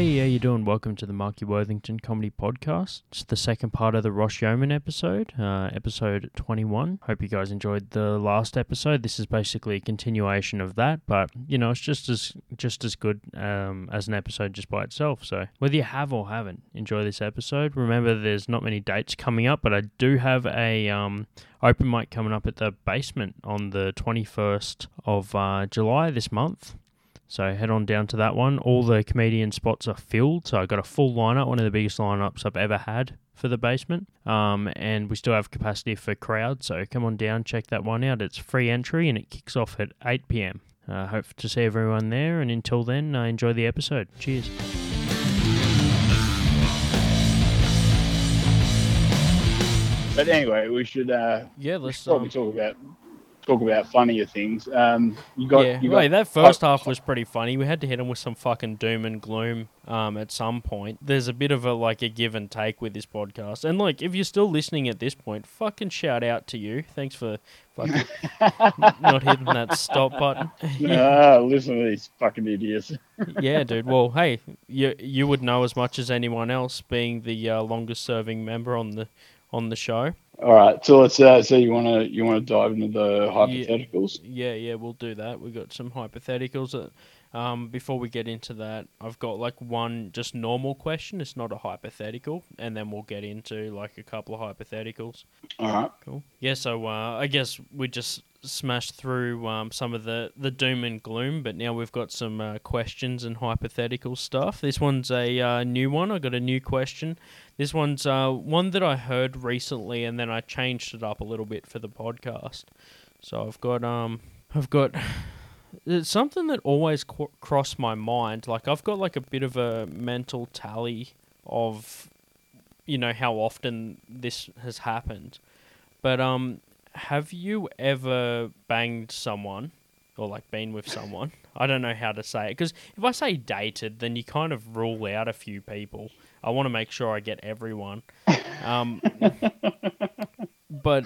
Hey, how you doing? Welcome to the Marky Worthington Comedy Podcast. It's the second part of the Ross Yeoman episode, uh, episode 21. Hope you guys enjoyed the last episode. This is basically a continuation of that, but you know, it's just as just as good um, as an episode just by itself. So whether you have or haven't, enjoy this episode. Remember, there's not many dates coming up, but I do have a um, open mic coming up at the basement on the 21st of uh, July this month. So head on down to that one. All the comedian spots are filled, so I got a full lineup, one of the biggest lineups I've ever had for the basement. Um, and we still have capacity for crowd, so come on down, check that one out. It's free entry and it kicks off at 8 p.m. Uh, hope to see everyone there, and until then, uh, enjoy the episode. Cheers. But anyway, we should uh, Yeah, let's. should probably Um, talk about talk about funnier things. Um, you got yeah, you got wait, that first half was pretty funny. We had to hit him with some fucking doom and gloom um, at some point. There's a bit of a like a give and take with this podcast. And like, if you're still listening at this point, fucking shout out to you. Thanks for fucking not hitting that stop button. Ah, listen to these fucking idiots. yeah, dude. Well, hey, you you would know as much as anyone else, being the uh, longest serving member on the on the show. All right, so let's uh, so you want to you want to dive into the hypotheticals? Yeah, yeah, we'll do that. We've got some hypotheticals. That, um, before we get into that, I've got like one just normal question. It's not a hypothetical, and then we'll get into like a couple of hypotheticals. All right. Cool. Yeah, so uh, I guess we just smashed through um, some of the, the doom and gloom, but now we've got some uh, questions and hypothetical stuff. This one's a uh, new one. I got a new question. This one's uh, one that I heard recently, and then I changed it up a little bit for the podcast. So I've got um, I've got. It's something that always qu- crossed my mind. Like I've got like a bit of a mental tally of, you know, how often this has happened. But um, have you ever banged someone or like been with someone? I don't know how to say it because if I say dated, then you kind of rule out a few people. I want to make sure I get everyone. Um, but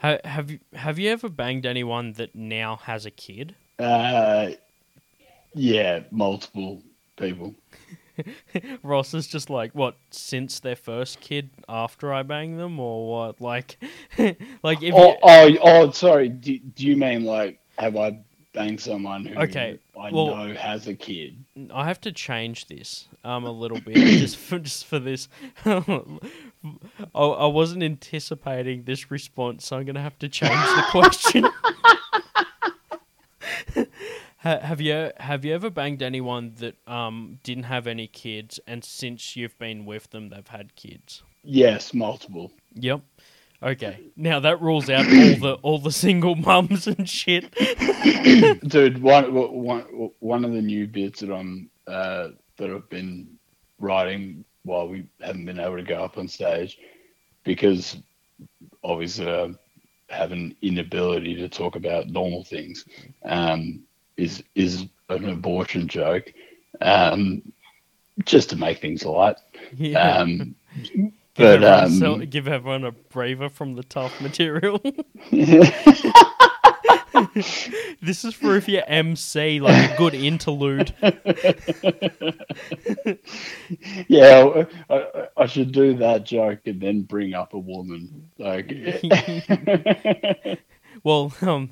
ha- have you have you ever banged anyone that now has a kid? Uh, yeah, multiple people. Ross is just like what since their first kid after I bang them or what? Like, like if Oh, you, oh, oh, sorry. Do, do you mean like have I banged someone who Okay, I well- know has a kid? I have to change this um a little bit just for just for this. I, I wasn't anticipating this response, so I'm gonna have to change the question. Ha- have you have you ever banged anyone that um didn't have any kids, and since you've been with them, they've had kids? Yes, multiple. Yep. Okay. Now that rules out all the all the single mums and shit. Dude, one, one, one of the new bits that I'm uh, that I've been writing while we haven't been able to go up on stage because obviously I have an inability to talk about normal things um, is is an abortion joke um, just to make things light. Yeah. Um, give, but everyone, um, give everyone a braver from the tough material. this is for if you're MC, like a good interlude. yeah, I, I- I should do that joke and then bring up a woman, like Well, um,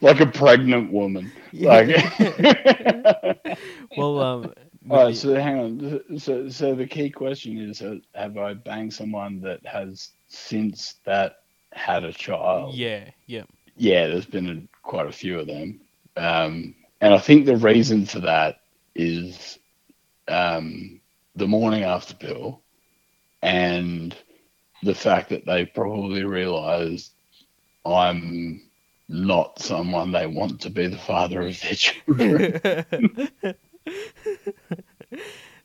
like a pregnant woman. Like, well, um, all right. So hang on. So, so the key question is: uh, Have I banged someone that has since that had a child? yeah, yeah, Yeah, there's been a, quite a few of them, um, and I think the reason for that is um, the morning after pill, and the fact that they probably realised I'm not someone they want to be the father of their children.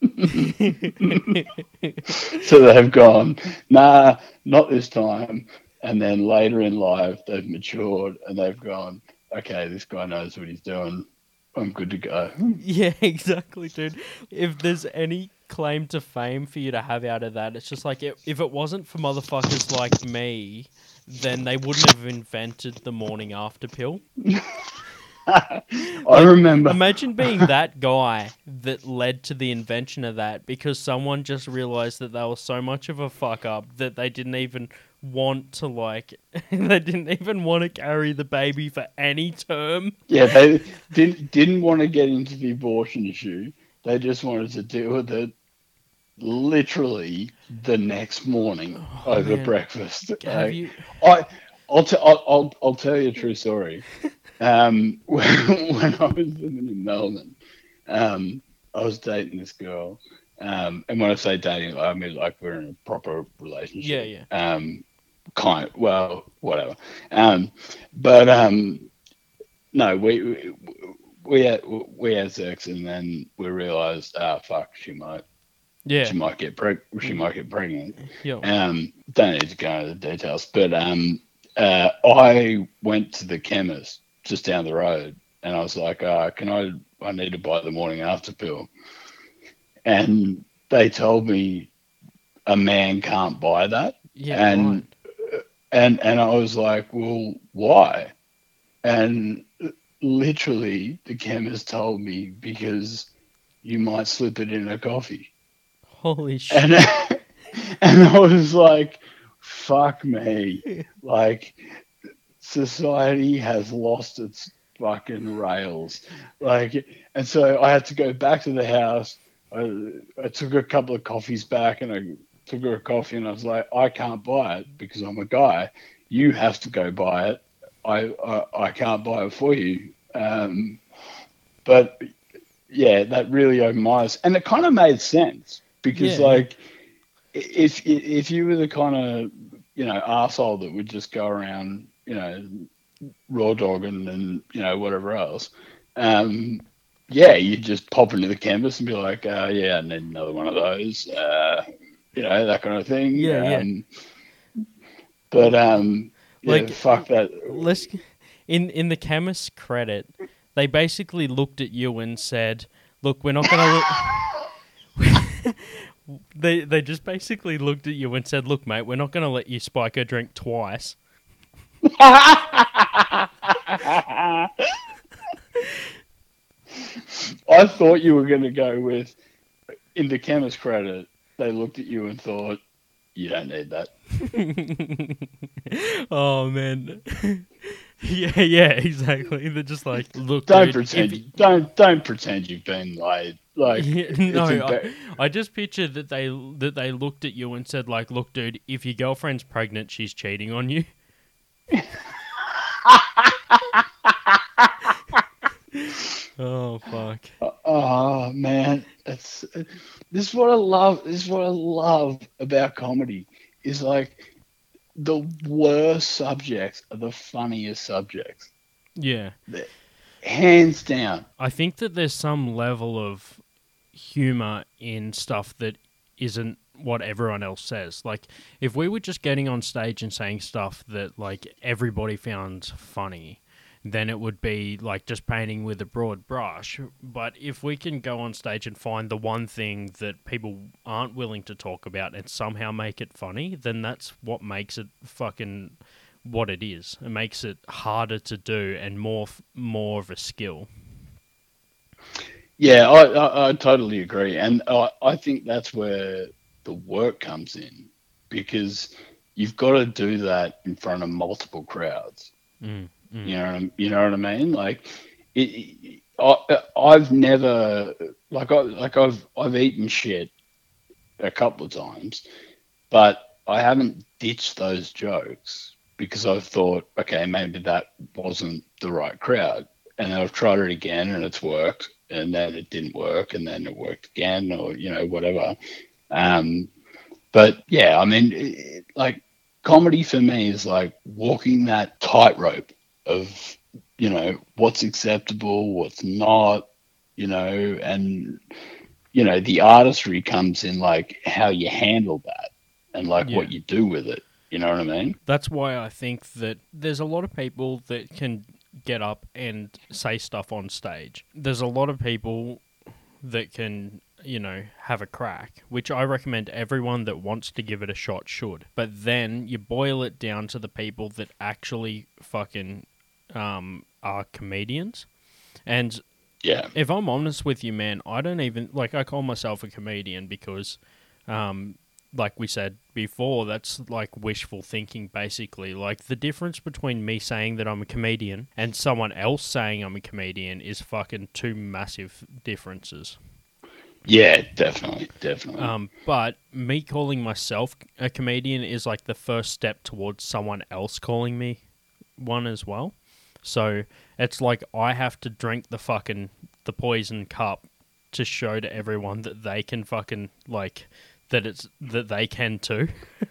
so they've gone, nah, not this time. And then later in life, they've matured and they've gone, okay, this guy knows what he's doing. I'm good to go. yeah, exactly, dude. If there's any claim to fame for you to have out of that, it's just like it, if it wasn't for motherfuckers like me, then they wouldn't have invented the morning after pill. I Like, remember. Imagine being that guy that led to the invention of that because someone just realized that they were so much of a fuck up that they didn't even want to like they didn't even want to carry the baby for any term. Yeah, they didn't didn't want to get into the abortion issue. They just wanted to deal with it literally the next morning Oh, over man. breakfast. Have Like, you I, I'll, t- I'll, I'll, I'll tell you a true story. Um, when, when I was living in Melbourne, um, I was dating this girl. Um, and when I say dating, I mean like we're in a proper relationship. Yeah, yeah. Um, kind well, whatever. Um, but um, no, we we we had, we had sex, and then we realized, ah, fuck, she might Yeah. she might get preg- she might get pregnant. Yeah. Um, don't need to go into the details, but um, uh, I went to the chemist just down the road, and I was like, uh, "Can I? I need to buy the morning after pill." And they told me a man can't buy that, Yeah. and and and I was like, "Well, why?" And literally, the chemist told me because you might slip it in a coffee. Holy shit. And and I was like, fuck me. Like society has lost its fucking rails. Like and so I had to go back to the house. I, I took a couple of coffees back and I took her a coffee and I was like, I can't buy it because I'm a guy. You have to go buy it. I I, I can't buy it for you. Um, but yeah, that really opened my eyes, and it kind of made sense because Yeah. like if if you were the kind of you know asshole that would just go around you know raw dogging and you know whatever else, um, yeah, you just pop into the canvas and be like, uh, yeah, I need another one of those, uh, you know that kind of thing. Yeah, yeah. um, But um, yeah, Like- fuck that. Let's in in the chemist's credit, they basically looked at you and said, "Look, we're not going to." they they just basically looked at you and said, "Look, mate, we're not going to let you spike her drink twice." I thought you were going to go with, in the chemist credit, they looked at you and thought, you don't need that. oh man. yeah, yeah, exactly. They're just like, "Look, Don't dude, pretend. You, don't don't pretend you've been laid. Like Yeah, no, I, I just pictured that they that they looked at you and said like, "Look, dude, if your girlfriend's pregnant, she's cheating on you." oh fuck! Oh man, it's this is what I love. This is what I love about comedy. Is like the worst subjects are the funniest subjects, Yeah, hands down. I think that there's some level of humor in stuff that isn't what everyone else says. Like if we were just getting on stage and saying stuff that like everybody found funny, then it would be like just painting with a broad brush. But if we can go on stage and find the one thing that people aren't willing to talk about and somehow make it funny, then that's what makes it fucking what it is. It makes it harder to do and more more of a skill. Yeah, I, I, I totally agree, and I, I think that's where the work comes in because you've got to do that in front of multiple crowds. Mm, mm. You know, you know what I mean? Like, it, I, I've never like I like I've I've eaten shit a couple of times, but I haven't ditched those jokes because I've thought, okay, maybe that wasn't the right crowd, and I've tried it again and it's worked, and then it didn't work, and then it worked again, or you know whatever. Um, but yeah, I mean, it, like comedy for me is like walking that tightrope of you know what's acceptable, what's not, you know, and you know the artistry comes in like how you handle that and like what you do with it. You know what I mean? That's why I think that there's a lot of people that can get up and say stuff on stage. There's a lot of people that can, you know, have a crack, which I recommend everyone that wants to give it a shot should. But then you boil it down to the people that actually fucking um, are comedians. And Yeah. if I'm honest with you, man, I don't even like I call myself a comedian because, um, like we said before, that's like wishful thinking, basically. Like the difference between me saying that I'm a comedian and someone else saying I'm a comedian is fucking two massive differences. Yeah, definitely, definitely. Um, but me calling myself a comedian is like the first step towards someone else calling me one as well. So it's like I have to drink the fucking the poison cup to show to everyone that they can fucking like that it's that they can too.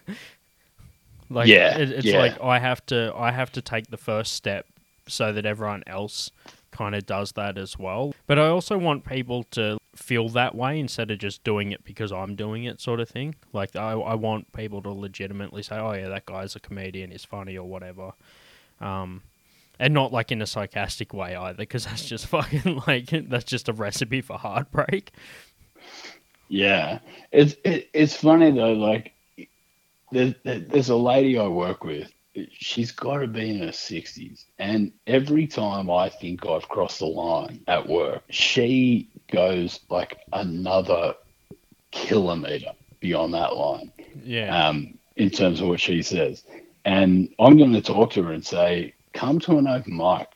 like Yeah, it, it's yeah. like I have to I have to take the first step so that everyone else kind of does that as well. But I also want people to feel that way instead of just doing it because I'm doing it, sort of thing. Like I, I want people to legitimately say, "Oh yeah, that guy's a comedian. He's funny or whatever," um, and not like in a sarcastic way either, because that's just fucking like that's just a recipe for heartbreak. Yeah, it's it, it's funny though. Like, there's there's a lady I work with. She's got to be in her sixties, and every time I think I've crossed the line at work, she goes like another kilometer beyond that line. Yeah, Um, in terms of what she says, and I'm going to talk to her and say, "Come to an open mic.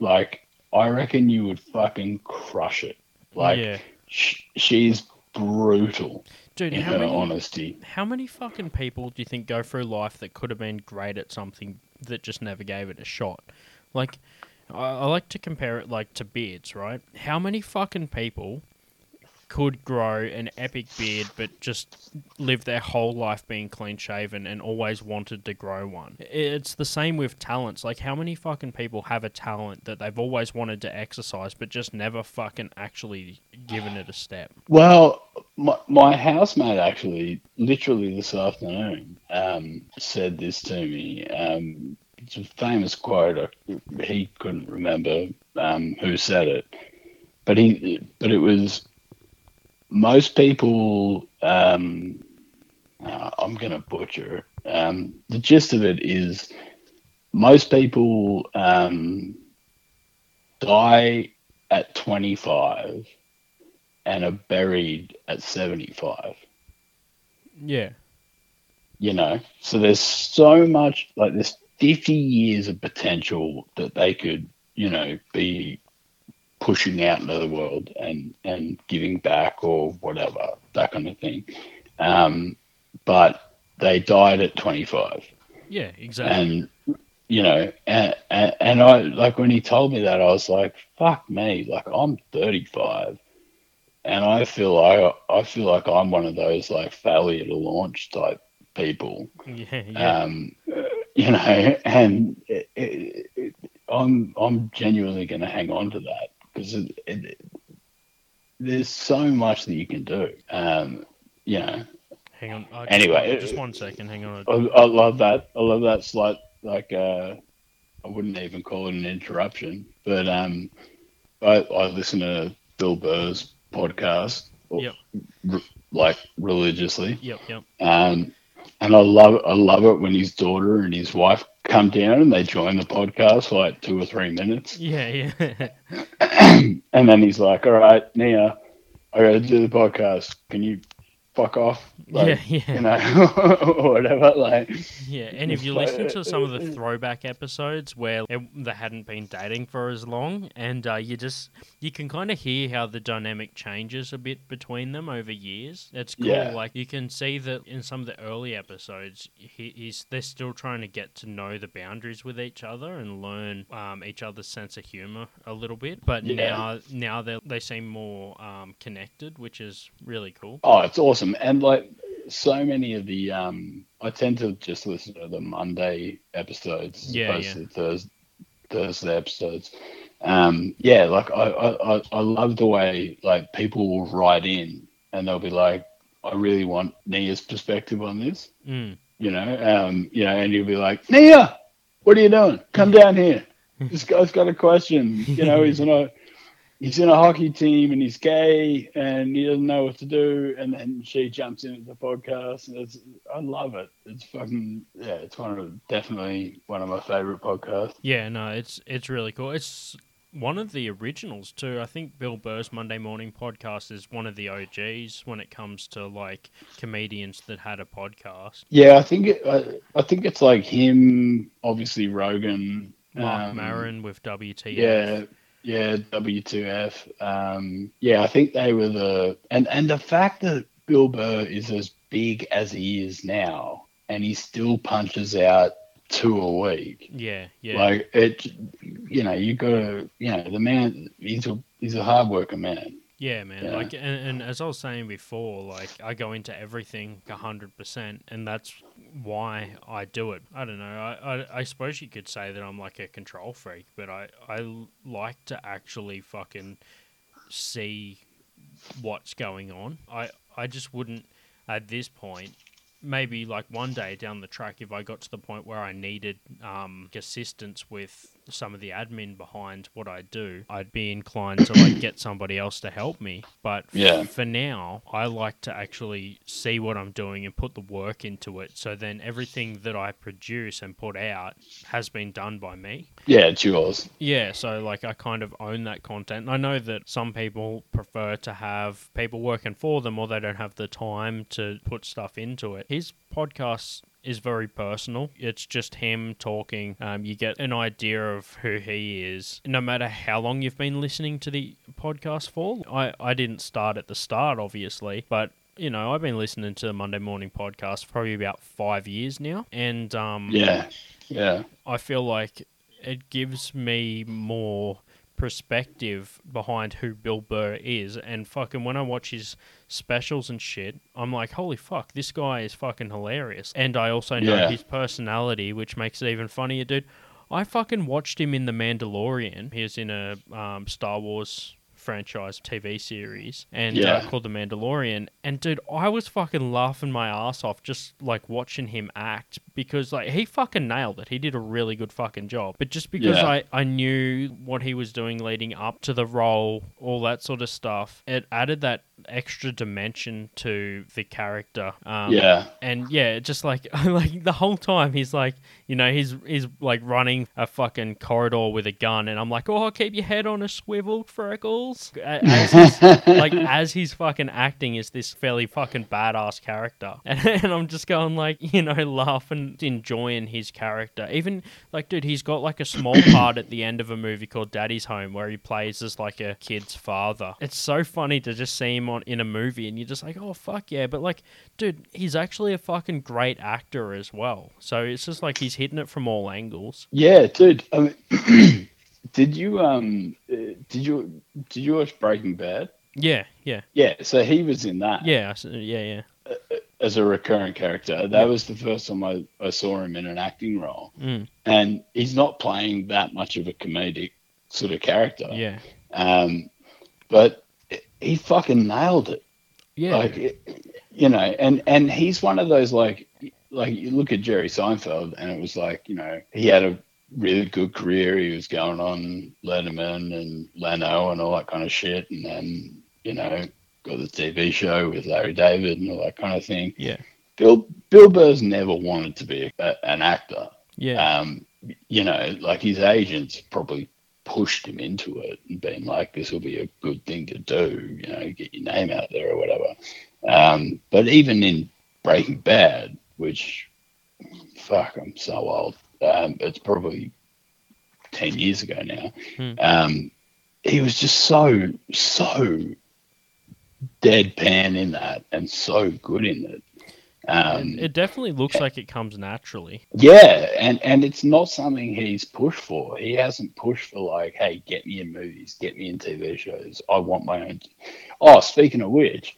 Like, I reckon you would fucking crush it. Like, yeah, sh- she's brutal." Dude. How many honesty. how many fucking people do you think go through life that could have been great at something that just never gave it a shot? Like, I, I like to compare it like to beards, right? How many fucking people could grow an epic beard but just live their whole life being clean shaven and always wanted to grow one? It's the same with talents. Like, how many fucking people have a talent that they've always wanted to exercise but just never fucking actually given it a step? Well, my, my housemate actually, literally this afternoon, um, said this to me. Um, it's a famous quote. He couldn't remember um, who said it, but he, but it was most people. Um, uh, I'm going to butcher. it. Um, the gist of it is most people um, die at 25 and are buried at 75 Yeah. you know so there's so much like there's 50 years of potential that they could you know be pushing out into the world and and giving back or whatever that kind of thing. Um but they died at 25 Yeah, exactly. and you know and, and and i like when he told me that i was like fuck me like i'm 35 and i feel like i feel like i'm one of those like failure to launch type people. Yeah, yeah. um you know and it, it, it, i'm i'm genuinely going to hang on to that because it, it, there's so much that you can do um you know Hang on. uh, Anyway, just one second. Hang on. I, I love that. I love that slight like uh, I wouldn't even call it an interruption, but um, I, I listen to Bill Burr's podcast, Yep. like religiously, Yep, yep. um, and I love I love it when his daughter and his wife come down and they join the podcast for like two or three minutes, Yeah, yeah. and then he's like, "All right, Nia, I got to do the podcast. Can you fuck off?" Like, yeah, yeah. You know, or whatever. Like, Yeah, and if you listen to some of the throwback episodes where it, they hadn't been dating for as long, and uh, you just you can kind of hear how the dynamic changes a bit between them over years. It's cool. Yeah. Like you can see that in some of the early episodes, he, he's they're still trying to get to know the boundaries with each other and learn um, each other's sense of humor a little bit. But Yeah. now now they they seem more um, connected, which is really cool. Oh, it's awesome. And like so many of the um I tend to just listen to the Monday episodes as Yeah, opposed yeah. to the Thursday, Thursday episodes. Um yeah, like I, I, I- love the way like people will write in and they'll be like, I really want Nia's perspective on this. Mm. You know, um, you know, and you'll be like, Nia, what are you doing? Come down here. This guy's got a question. You know, he's in a he's in a hockey team and he's gay and he doesn't know what to do. And then she jumps into the podcast and it's I love it. It's fucking yeah. It's one of definitely one of my favorite podcasts. Yeah, no, it's it's really cool. It's one of the originals too. I think Bill Burr's Monday Morning Podcast is one of the OGs when it comes to like comedians that had a podcast. Yeah, I think it, I, I think it's like him, obviously Rogan, Mark um, Maron with WTF. Yeah, yeah, WTF. Um, yeah, I think they were the and and the fact that Bill Burr is as big as he is now, and he still punches out two a week. Yeah, yeah. Like it, you know, you gotta, you know, the man. He's a he's a hard working man. Yeah, man. Yeah. Like, and, and as I was saying before, like I go into everything hundred percent, and that's why I do it. I don't know. I, I I suppose you could say that I'm like a control freak, but I I like to actually fucking see what's going on. I I just wouldn't at this point. Maybe like one day down the track, if I got to the point where I needed um, assistance with some of the admin behind what I do, I'd be inclined to like get somebody else to help me. But f- Yeah. for now, I like to actually see what I'm doing and put the work into it. So then everything that I produce and put out has been done by me. Yeah, it's yours. Yeah, so like I kind of own that content. And I know that some people prefer to have people working for them or they don't have the time to put stuff into it. His podcast is very personal. It's just him talking. Um, you get an idea of who he is, no matter how long you've been listening to the podcast for. I, I didn't start at the start, obviously, but you know, I've been listening to the Monday Morning Podcast for probably about five years now, and um, Yeah, yeah, I feel like it gives me more perspective behind who Bill Burr is. And fucking when I watch his specials and shit, I'm like, holy fuck, this guy is fucking hilarious. And I also know Yeah. his personality, which makes it even funnier, dude. I fucking watched him in The Mandalorian. He was in a um, Star Wars franchise TV series and Yeah. uh, called The Mandalorian. And dude, I was fucking laughing my ass off just like watching him act because like he fucking nailed it. He did a really good fucking job. But just because Yeah. I, I knew what he was doing leading up to the role, all that sort of stuff, it added that extra dimension to the character. Um, yeah, and yeah, just like like the whole time he's like, you know, he's he's like running a fucking corridor with a gun, and I'm like, oh, keep your head on a swivel, freckles. As he's, like as he's fucking acting as this fairly fucking badass character, and, and I'm just going like, you know, laughing, enjoying his character. Even like, dude, he's got like a small part at the end of a movie called Daddy's Home where he plays as like a kid's father. It's so funny to just see him on in a movie, and you're just like, oh fuck yeah, but like dude, he's actually a fucking great actor as well. So it's just like he's hitting it from all angles. yeah, dude. I mean, did you um, uh, did you did you watch Breaking Bad? Yeah, yeah, Yeah, so he was in that yeah, yeah, yeah. as a recurring character. That was the first time I, I saw him in an acting role, Mm, and he's not playing that much of a comedic sort of character. yeah, Um, but he fucking nailed it. yeah, Like, it- you know, and and he's one of those like like you look at Jerry Seinfeld, and it was like you know he had a really good career. He was going on Letterman and Leno and all that kind of shit, and then you know got the TV show with Larry David and all that kind of thing. yeah, Bill Bill Burr's never wanted to be a, an actor. yeah, Um, you know, like his agents probably pushed him into it and been like, "This will be a good thing to do." You know, get your name out there or whatever. Um, but even in Breaking Bad, which fuck, I'm so old. Um, it's probably ten years ago now. Hmm. Um, he was just so so deadpan in that and so good in it. Um, it, it definitely looks like it comes naturally. yeah, and and it's not something he's pushed for. He hasn't pushed for like, hey, get me in movies, get me in TV shows. I want my own. Oh, speaking of which,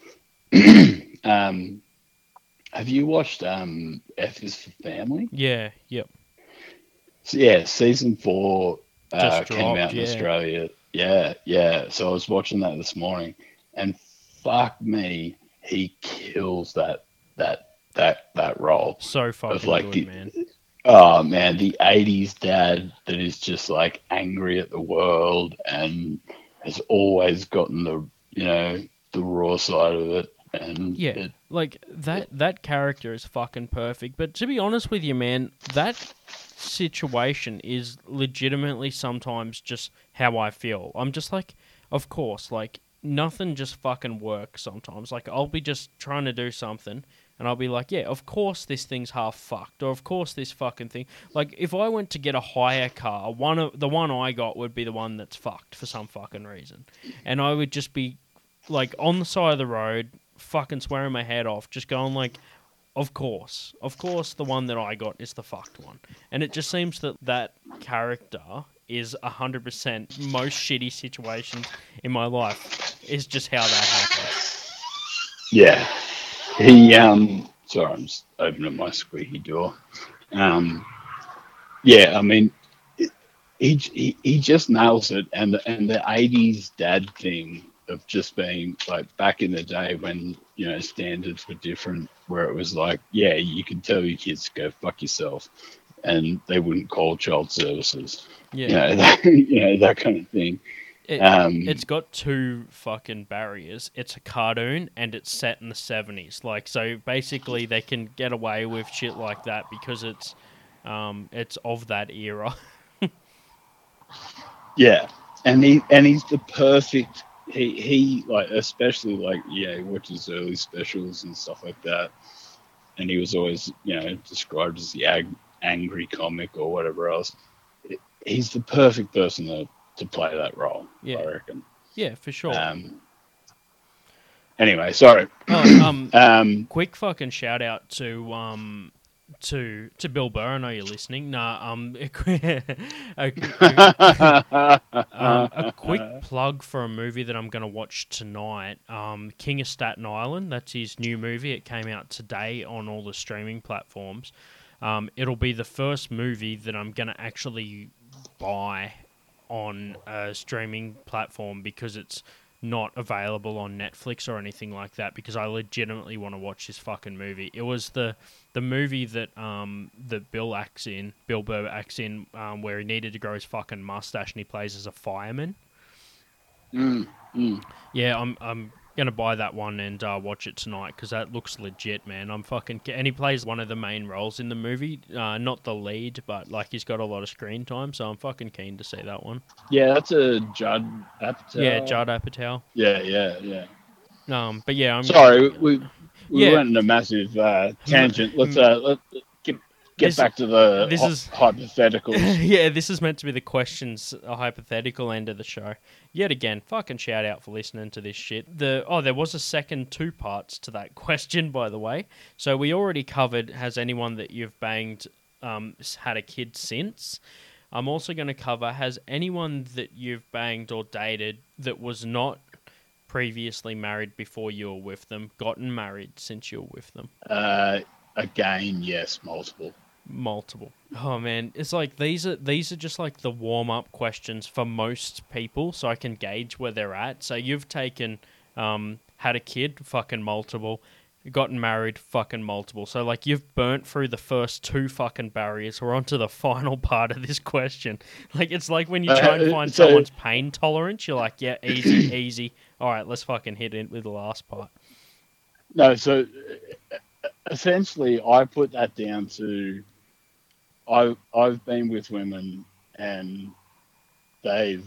um, have you watched um, F is for Family? Yeah, yep, So, yeah, season four uh, Just came out in yeah. Australia. Yeah, yeah. So I was watching that this morning, and fuck me, he kills that that that that role. so fucking like good, the- man. Oh man, the '80s dad that is just like angry at the world and has always gotten the you know the raw side of it. And Yeah. it- Like that that character is fucking perfect. But to be honest with you, man, that situation is legitimately sometimes just how I feel. I'm just like, of course, like nothing just fucking works sometimes. Like I'll be just trying to do something and I'll be like, yeah, of course this thing's half fucked, or of course this fucking thing. Like if I went to get a hire car, one of the one I got would be the one that's fucked for some fucking reason, and I would just be like on the side of the road, fucking swearing my head off, just going like, of course, of course, the one that I got is the fucked one, and it just seems that that character is hundred percent most shitty situations in my life is just how that happens. Yeah. He um sorry, I'm just opening my squeaky door. Um yeah, I mean it, he, he he just nails it and the, and the 80s dad thing of just being like back in the day when you know standards were different where it was like yeah you could tell your kids to go fuck yourself and they wouldn't call child services Yeah. you know that, you know that kind of thing It, Um, it's got two fucking barriers. It's a cartoon and it's set in the seventies. Like so, basically, they can get away with shit like that because it's, um, it's of that era. Yeah, and he and he's the perfect. He he like especially like yeah, he watches early specials and stuff like that, and he was always you know described as the ag- angry comic or whatever else. He's the perfect person to to play that role. Yeah. I reckon. yeah, for sure. Um. Anyway, sorry. oh, um, Um. quick fucking shout out to um to to Bill Burr. I know you're listening. Nah, um, a, a- um, a quick plug for a movie that I'm going to watch tonight. Um, King of Staten Island. That's his new movie. It came out today on all the streaming platforms. Um, it'll be the first movie that I'm going to actually buy on a streaming platform because it's not available on Netflix or anything like that because I legitimately want to watch this fucking movie. It was the the movie that um that Bill acts in, Bill Burr acts in, um, where he needed to grow his fucking mustache and he plays as a fireman. Mm, mm. Yeah, I'm I'm gonna buy that one and uh, watch it tonight because that looks legit, man. I'm fucking and he plays one of the main roles in the movie, uh, not the lead, but like he's got a lot of screen time, so I'm fucking keen to see that one. Yeah, that's a Judd Apatow. Yeah, Judd Apatow. Yeah, yeah, yeah. Um, but yeah, I'm Sorry, we we Yeah. went in a massive uh, tangent. Let's uh, let get This- back to the this is- hypotheticals. yeah, this is meant to be the questions, a hypothetical end of the show. Yet again, fucking shout out for listening to this shit. The oh, there was a second two parts to that question, by the way. So we already covered has anyone that you've banged um, had a kid since. I'm also going to cover has anyone that you've banged or dated that was not previously married before you were with them gotten married since you were with them. uh, again, yes, multiple. Multiple. Oh man, it's like these are these are just like the warm up questions for most people, so I can gauge where they're at. So you've taken, um, had a kid, fucking multiple, gotten married, fucking multiple. So like you've burnt through the first two fucking barriers. We're on to the final part of this question. Like it's like when you try and Uh, find so- someone's pain tolerance, you're like, yeah, easy, easy. All right, let's fucking hit it with the last part. No, so uh, essentially, I put that down to I I've been with women and they've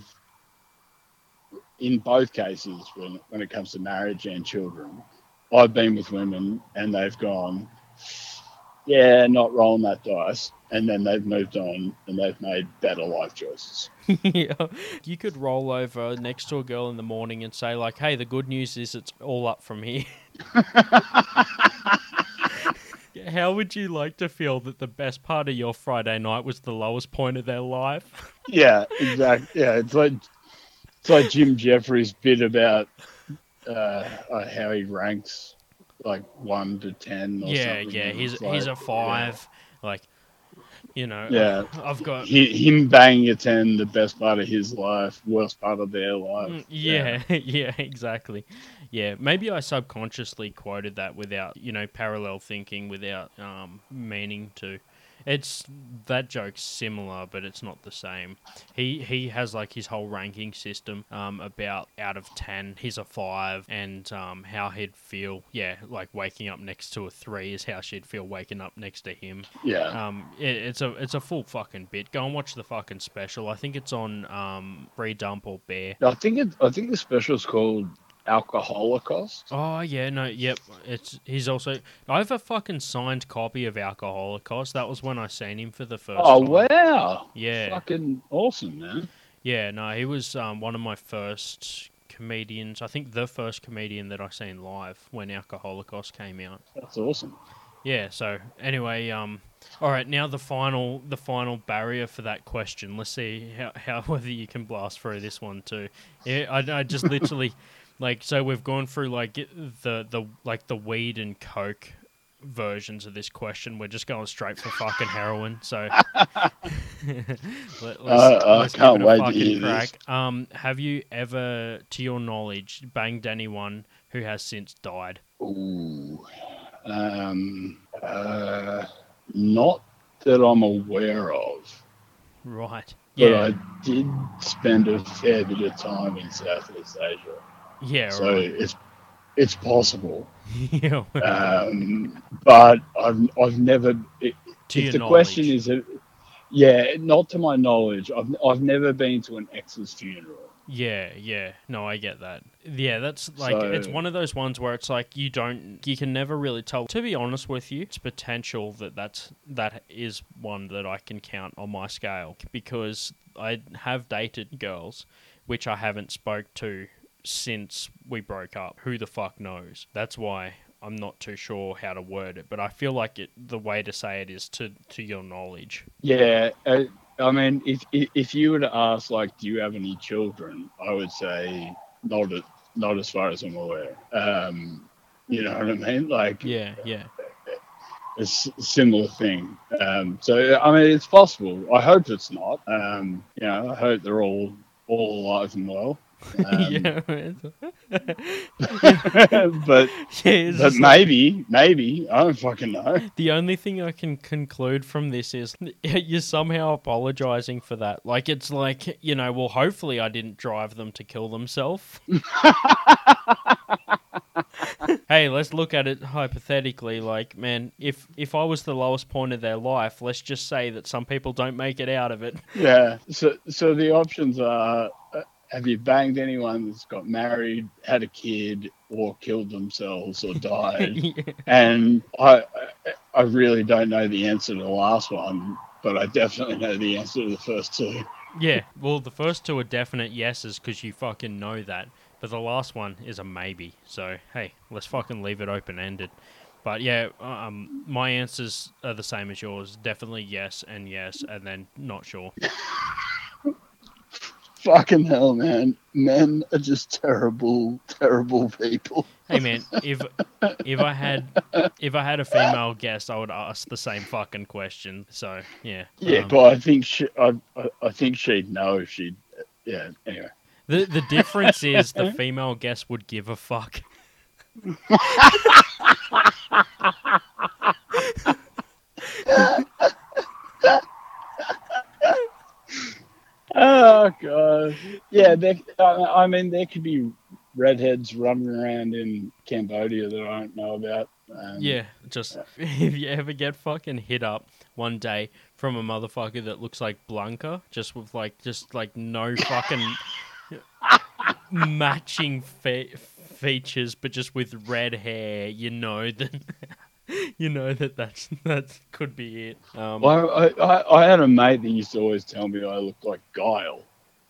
in both cases when when it comes to marriage and children, I've been with women and they've gone, yeah, not rolling that dice, and then they've moved on and they've made better life choices. yeah. You could roll over next to a girl in the morning and say, like, hey, the good news is it's all up from here. How would you like to feel that the best part of your Friday night was the lowest point of their life? Yeah, exactly. Yeah, it's like it's like Jim Jeffries' bit about uh, uh, how he ranks like one to ten. Or yeah, something. yeah. He's It's he's a like, five. Like, you know, Yeah. I've got. He, him banging a ten, the best part of his life, worst part of their life. Mm, Yeah, yeah, exactly. Yeah, maybe I subconsciously quoted that without, you know, parallel thinking, without um, meaning to. It's that joke's similar, but it's not the same. He he has like his whole ranking system um, about out of ten, he's a five, and um, how he'd feel. Yeah, like waking up next to a three is how she'd feel waking up next to him. Yeah. Um, it, it's a it's a full fucking bit. Go and watch the fucking special. I think it's on um, Free Dump or Bear. I think it. I think the special's called Alcoholocaust. Oh yeah, no, yep. It's he's also. I have a fucking signed copy of Alcoholocaust. That was when I seen him for the first. Oh time. wow! Yeah, Fucking awesome, man. yeah. No, he was um, one of my first comedians. I think the first comedian that I seen live when Alcoholocaust came out. That's awesome. Yeah. So anyway, um, all right. Now the final, the final barrier for that question. Let's see how, how whether you can blast through this one too. Yeah, I, I just literally, like, so we've gone through like the the like the weed and coke versions of this question. We're just going straight for fucking heroin. So let, us Uh, I can't wait to hear this. Um, have you ever, to your knowledge, banged anyone who has since died? Ooh. Um. Uh. Not that I'm aware of, Right. but Yeah. I did spend a fair bit of time in Southeast Asia, yeah. so right. it's it's possible. yeah. Um, but I've I've never. It, to if your the knowledge. question is, yeah, not to my knowledge. I've I've never been to an ex's funeral. Yeah, yeah. No, I get that. Yeah, that's like it's one of those ones where it's like you don't you can never really tell. To be honest with you, it's potential that that's that is one that I can count on my scale because I have dated girls which I haven't spoke to since we broke up. Who the fuck knows? That's why I'm not too sure how to word it, but I feel like it the way to say it is to to your knowledge. Yeah, uh, I mean, if, if if you were to ask, like, do you have any children? I would say not, a- not as far as I'm aware. Um, you know what I mean? Like, Yeah, yeah. a similar thing. Um, so, I mean, it's possible. I hope it's not. Um, you know, I hope they're all all alive and well. Um, yeah. but yeah, but like- maybe, maybe I don't fucking know. The only thing I can conclude from this is you're somehow apologizing for that. Like it's like you know, well, hopefully I didn't drive them to kill themselves. hey, let's look at it hypothetically. Like, man, if if I was the lowest point of their life, let's just say that some people don't make it out of it. Yeah. So so the options are: uh, have you banged anyone that's got married, had a kid, or killed themselves or died? Yeah. and I I- really don't know the answer to the last one, but I definitely know the answer to the first two. Yeah, well, the first two are definite yeses because you fucking know that. But the last one is a maybe. So, hey, let's fucking leave it open ended. But yeah, um, my answers are the same as yours. Definitely yes and yes, and then not sure. Fucking hell, man! Men are just terrible, terrible people. Hey man, if if I had if I had a female guest, I would ask the same fucking question. So yeah, Yeah, um, but I think she, I, I, I think she'd know if she'd. Yeah. Anyway. the the difference is the female guest would give a fuck. Oh god. Yeah, there, I I mean, there could be redheads running around in Cambodia that I don't know about. Um, Yeah, just if you ever get fucking hit up one day from a motherfucker that looks like Blanka, just with like just like no fucking matching fe- features, but just with red hair, you know that you know that that's that could be it. Um, Well, I, I, I had a mate that used to always tell me I looked like Guile,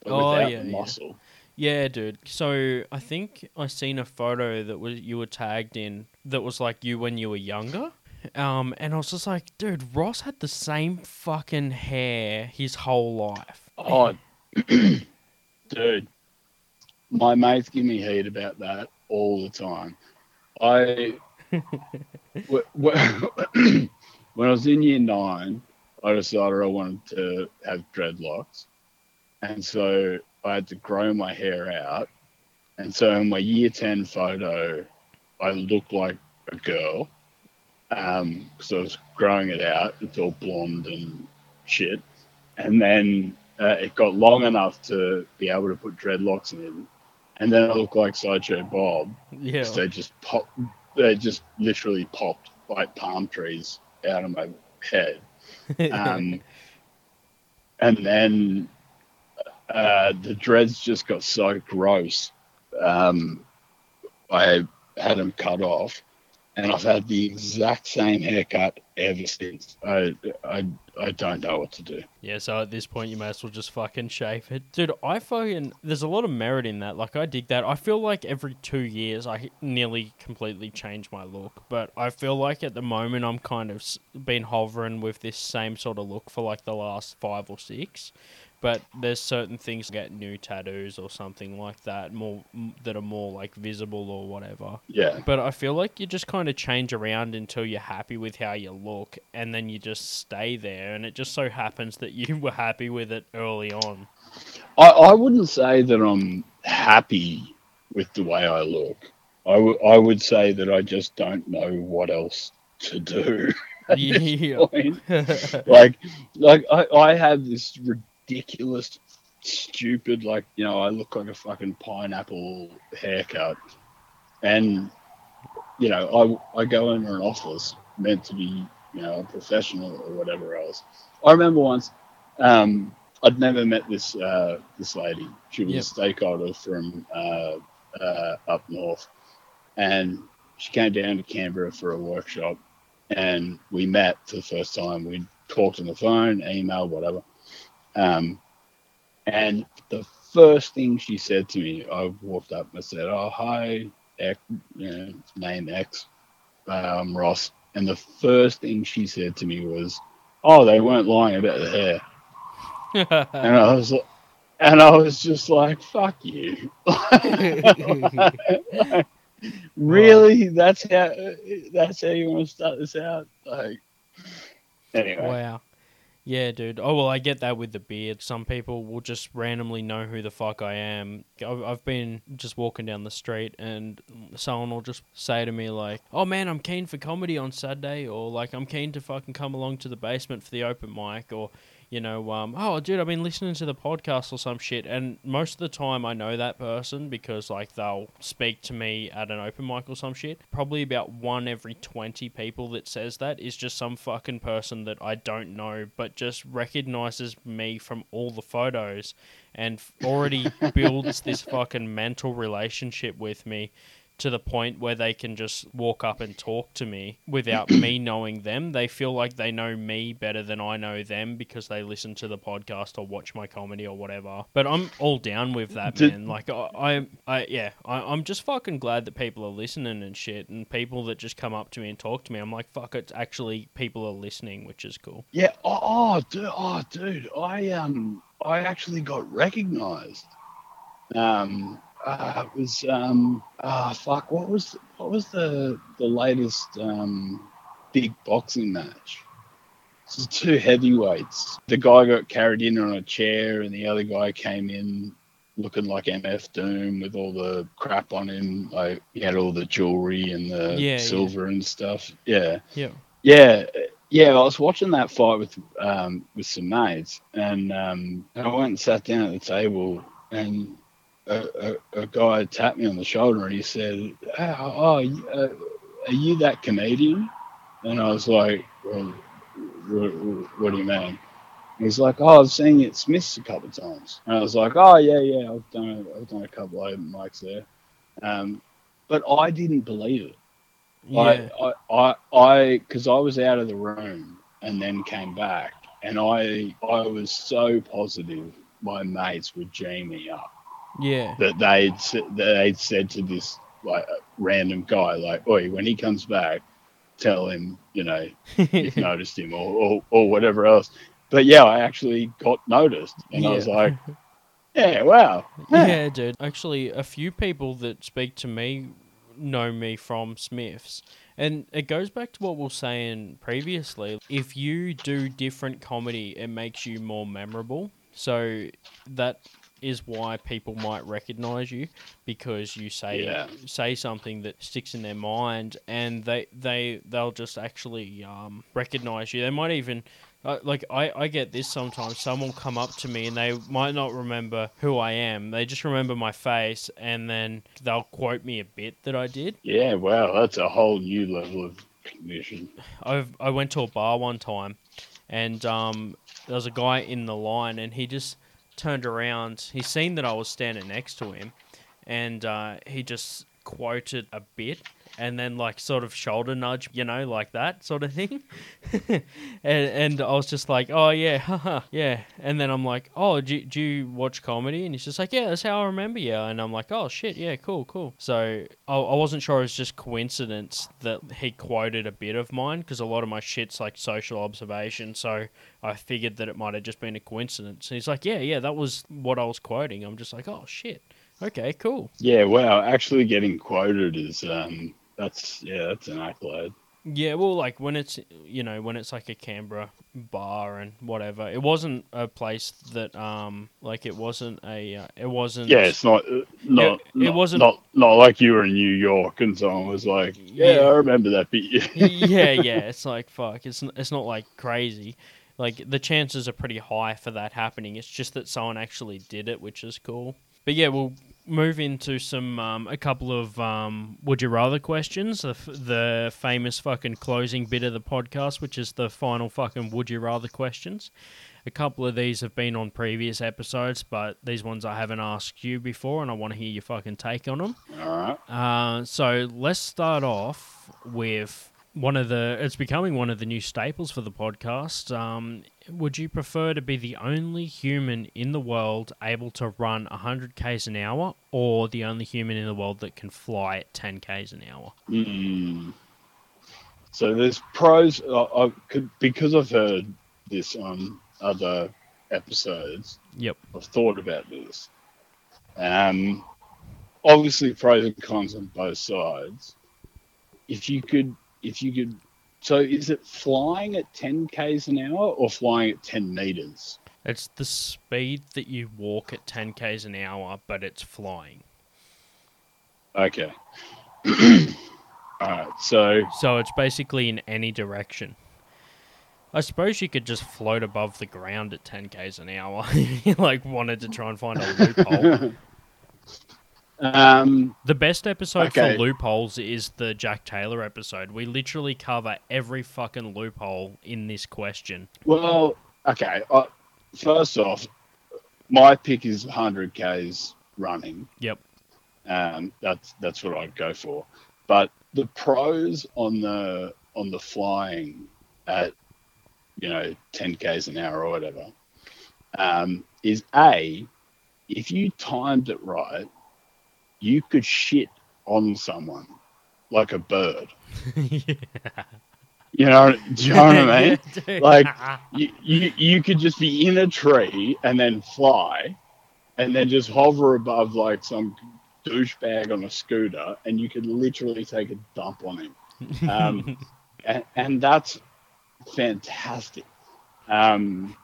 but Oh, without yeah, the yeah. muscle. Yeah, dude. So I think I seen a photo that was you were tagged in that was like you when you were younger. Um, and I was just like, dude, Ross had the same fucking hair his whole life. Oh, dude, my mates give me heat about that all the time. I wh- wh- when I was in year nine, I decided I wanted to have dreadlocks, and so I had to grow my hair out. And so in my year ten photo, I looked like a girl, Um, so I was growing it out. It's all blonde and shit. And then uh, it got long enough to be able to put dreadlocks in. And then I looked like Sideshow Bob. Yeah. So they just pop, they just literally popped like palm trees out of my head. Um, and then uh, the dreads just got so gross. Um, I had them cut off, and I've had the exact same haircut ever since. I, I, I don't know what to do. Yeah, so at this point, you may as well just fucking shave it. Dude, I fucking. There's a lot of merit in that. Like, I dig that. I feel like every two years, I nearly completely change my look. But I feel like at the moment, I'm kind of been hovering with this same sort of look for like the last five or six. But there's certain things to get new tattoos or something like that, more that are more like visible or whatever. Yeah, But I feel like you just kind of change around until you're happy with how you look, and then you just stay there. And it just so happens that you were happy with it early on. I, I wouldn't say that I'm happy with the way I look. I, w- I would say that I just don't know what else to do. yeah. like like I, I have this ridiculous stupid like you know i look like a fucking pineapple haircut and you know i i go into an office meant to be you know a professional or whatever else i remember once um i'd never met this uh this lady she was Yep. a stakeholder from uh uh up north and she came down to canberra for a workshop and we met for the first time. We talked on the phone, email, whatever. Um, and the first thing she said to me, I walked up and said, "Oh, hi, X, you know, name X, um, Ross." And the first thing she said to me was, "Oh, they weren't lying about the hair." And I was, like- and I was just like, "Fuck you." really? That's how. That's how you want to start this out? Like, anyway. wow. Yeah, dude. Oh well, I get that with the beard. Some people will just randomly know who the fuck I am. I've, been just walking down the street and someone will just say to me like, "Oh man, I'm keen for comedy on Saturday," or like, "I'm keen to fucking come along to the basement for the open mic," or you know, um, "Oh dude, I've been listening to the podcast or some shit." And most of the time, I know that person because like they'll speak to me at an open mic or some shit. Probably about one every twenty people that says that is just some fucking person that I don't know, but just recognizes me from all the photos and already builds this fucking mental relationship with me to the point where they can just walk up and talk to me without me knowing them. They feel like they know me better than I know them because they listen to the podcast or watch my comedy or whatever. But I'm all down with that, Did- man. Like I, I, I yeah, I, I'm just fucking glad that people are listening and shit, and people that just come up to me and talk to me. I'm like, fuck, it's actually people are listening, which is cool. Yeah. Oh, oh, dude. Oh, dude. I um, I actually got recognised. Um, uh, it was um, ah, fuck. What was what was the the latest um, big boxing match? It was two heavyweights. The guy got carried in on a chair, and the other guy came in looking like MF Doom with all the crap on him. Like he had all the jewelry and the Yeah, yeah. silver and stuff. Yeah. Yeah. Yeah, yeah. I was watching that fight with um, with some mates, and um, I went and sat down at the table, and a, a, a guy tapped me on the shoulder, and he said, "Oh, oh uh, are you that comedian?" And I was like, well, what, what do you mean?" He's like, "Oh, I've seen at Smith's a couple of times." And I was like, "Oh, yeah, yeah. I've done I've done a couple of open mics there." Um, but I didn't believe it. Yeah. I, I, I, because I was out of the room and then came back, and I, I was so positive my mates would G me up Yeah. that they'd, that they'd said to this like uh, random guy, like, "Oi, when he comes back, tell him, you know, you've noticed him or, or, or whatever else." But yeah, I actually got noticed, and I was like, "Yeah, wow, Yeah, dude. Actually, a few people that speak to me know me from Smiths. And it goes back to what we were saying previously. If you do different comedy, it makes you more memorable. So that is why people might recognize you because you say Yeah. say something that sticks in their mind, and they they they'll just actually um, recognize you. They might even. Uh, like I, I get this sometimes. Someone will come up to me and they might not remember who I am. They just remember my face, and then they'll quote me a bit that I did. Yeah, wow, that's a whole new level of recognition. I've I went to a bar one time, and um, there was a guy in the line, and he just turned around. He seen that I was standing next to him, and uh, he just quoted a bit, and then like sort of shoulder nudge, you know, like that sort of thing. and and I was just like, oh yeah, haha, yeah. And then I'm like, oh, do, do you watch comedy? And he's just like, yeah, that's how I remember you. And I'm like, oh shit, yeah, cool, cool. So I, I wasn't sure it was just coincidence that he quoted a bit of mine because a lot of my shit's like social observation. So I figured that it might have just been a coincidence. And he's like, yeah, yeah, that was what I was quoting. I'm just like, oh shit, okay, cool. Yeah, wow, actually getting quoted is um that's yeah, that's an accolade. Yeah, well, like when it's you know when it's like a Canberra bar and whatever, it wasn't a place that um like it wasn't a uh, it wasn't Yeah, it's not uh, not it not, wasn't- not not like you were in New York and someone was like, Yeah, Yeah. I remember that bit. yeah yeah it's like fuck it's it's not like crazy like the chances are pretty high for that happening it's just that someone actually did it which is cool but yeah we'll move into some um, a couple of um, would you rather questions. The, f- the famous fucking closing bit of the podcast which is the final fucking would you rather questions. A couple of these have been on previous episodes but these ones i haven't asked you before and i want to hear your fucking take on them All right. uh, so let's start off with one of the. It's becoming one of the new staples for the podcast. Um, would you prefer to be the only human in the world able to run 100 k's an hour, or the only human in the world that can fly at 10 k's an hour? Mm. So there's pros. I, I could because I've heard this on other episodes. Yep. I've thought about this. Um, obviously pros and cons on both sides. If you could, if you could, so is it flying at 10 k's an hour or flying at 10 meters? It's the speed that you walk at 10 k's an hour, but it's flying. Okay. All right. So So it's basically in any direction. I suppose you could just float above the ground at 10 k's an hour. if you like wanted to try and find a loophole. um, the best episode Okay. for loopholes is the Jack Taylor episode. We literally cover every fucking loophole in this question. Well, okay. Uh, first off, my pick is 100 k's running. Yep. Um, that's that's what I'd go for. But the pros on the on the flying at you know 10 k's an hour or whatever um, is a if you timed it right, you could shit on someone like a bird. yeah. You know, do you know what I mean? Like- you, you you could just be in a tree and then fly and then just hover above like some douchebag on a scooter and you could literally take a dump on him um, and, and that's fantastic um,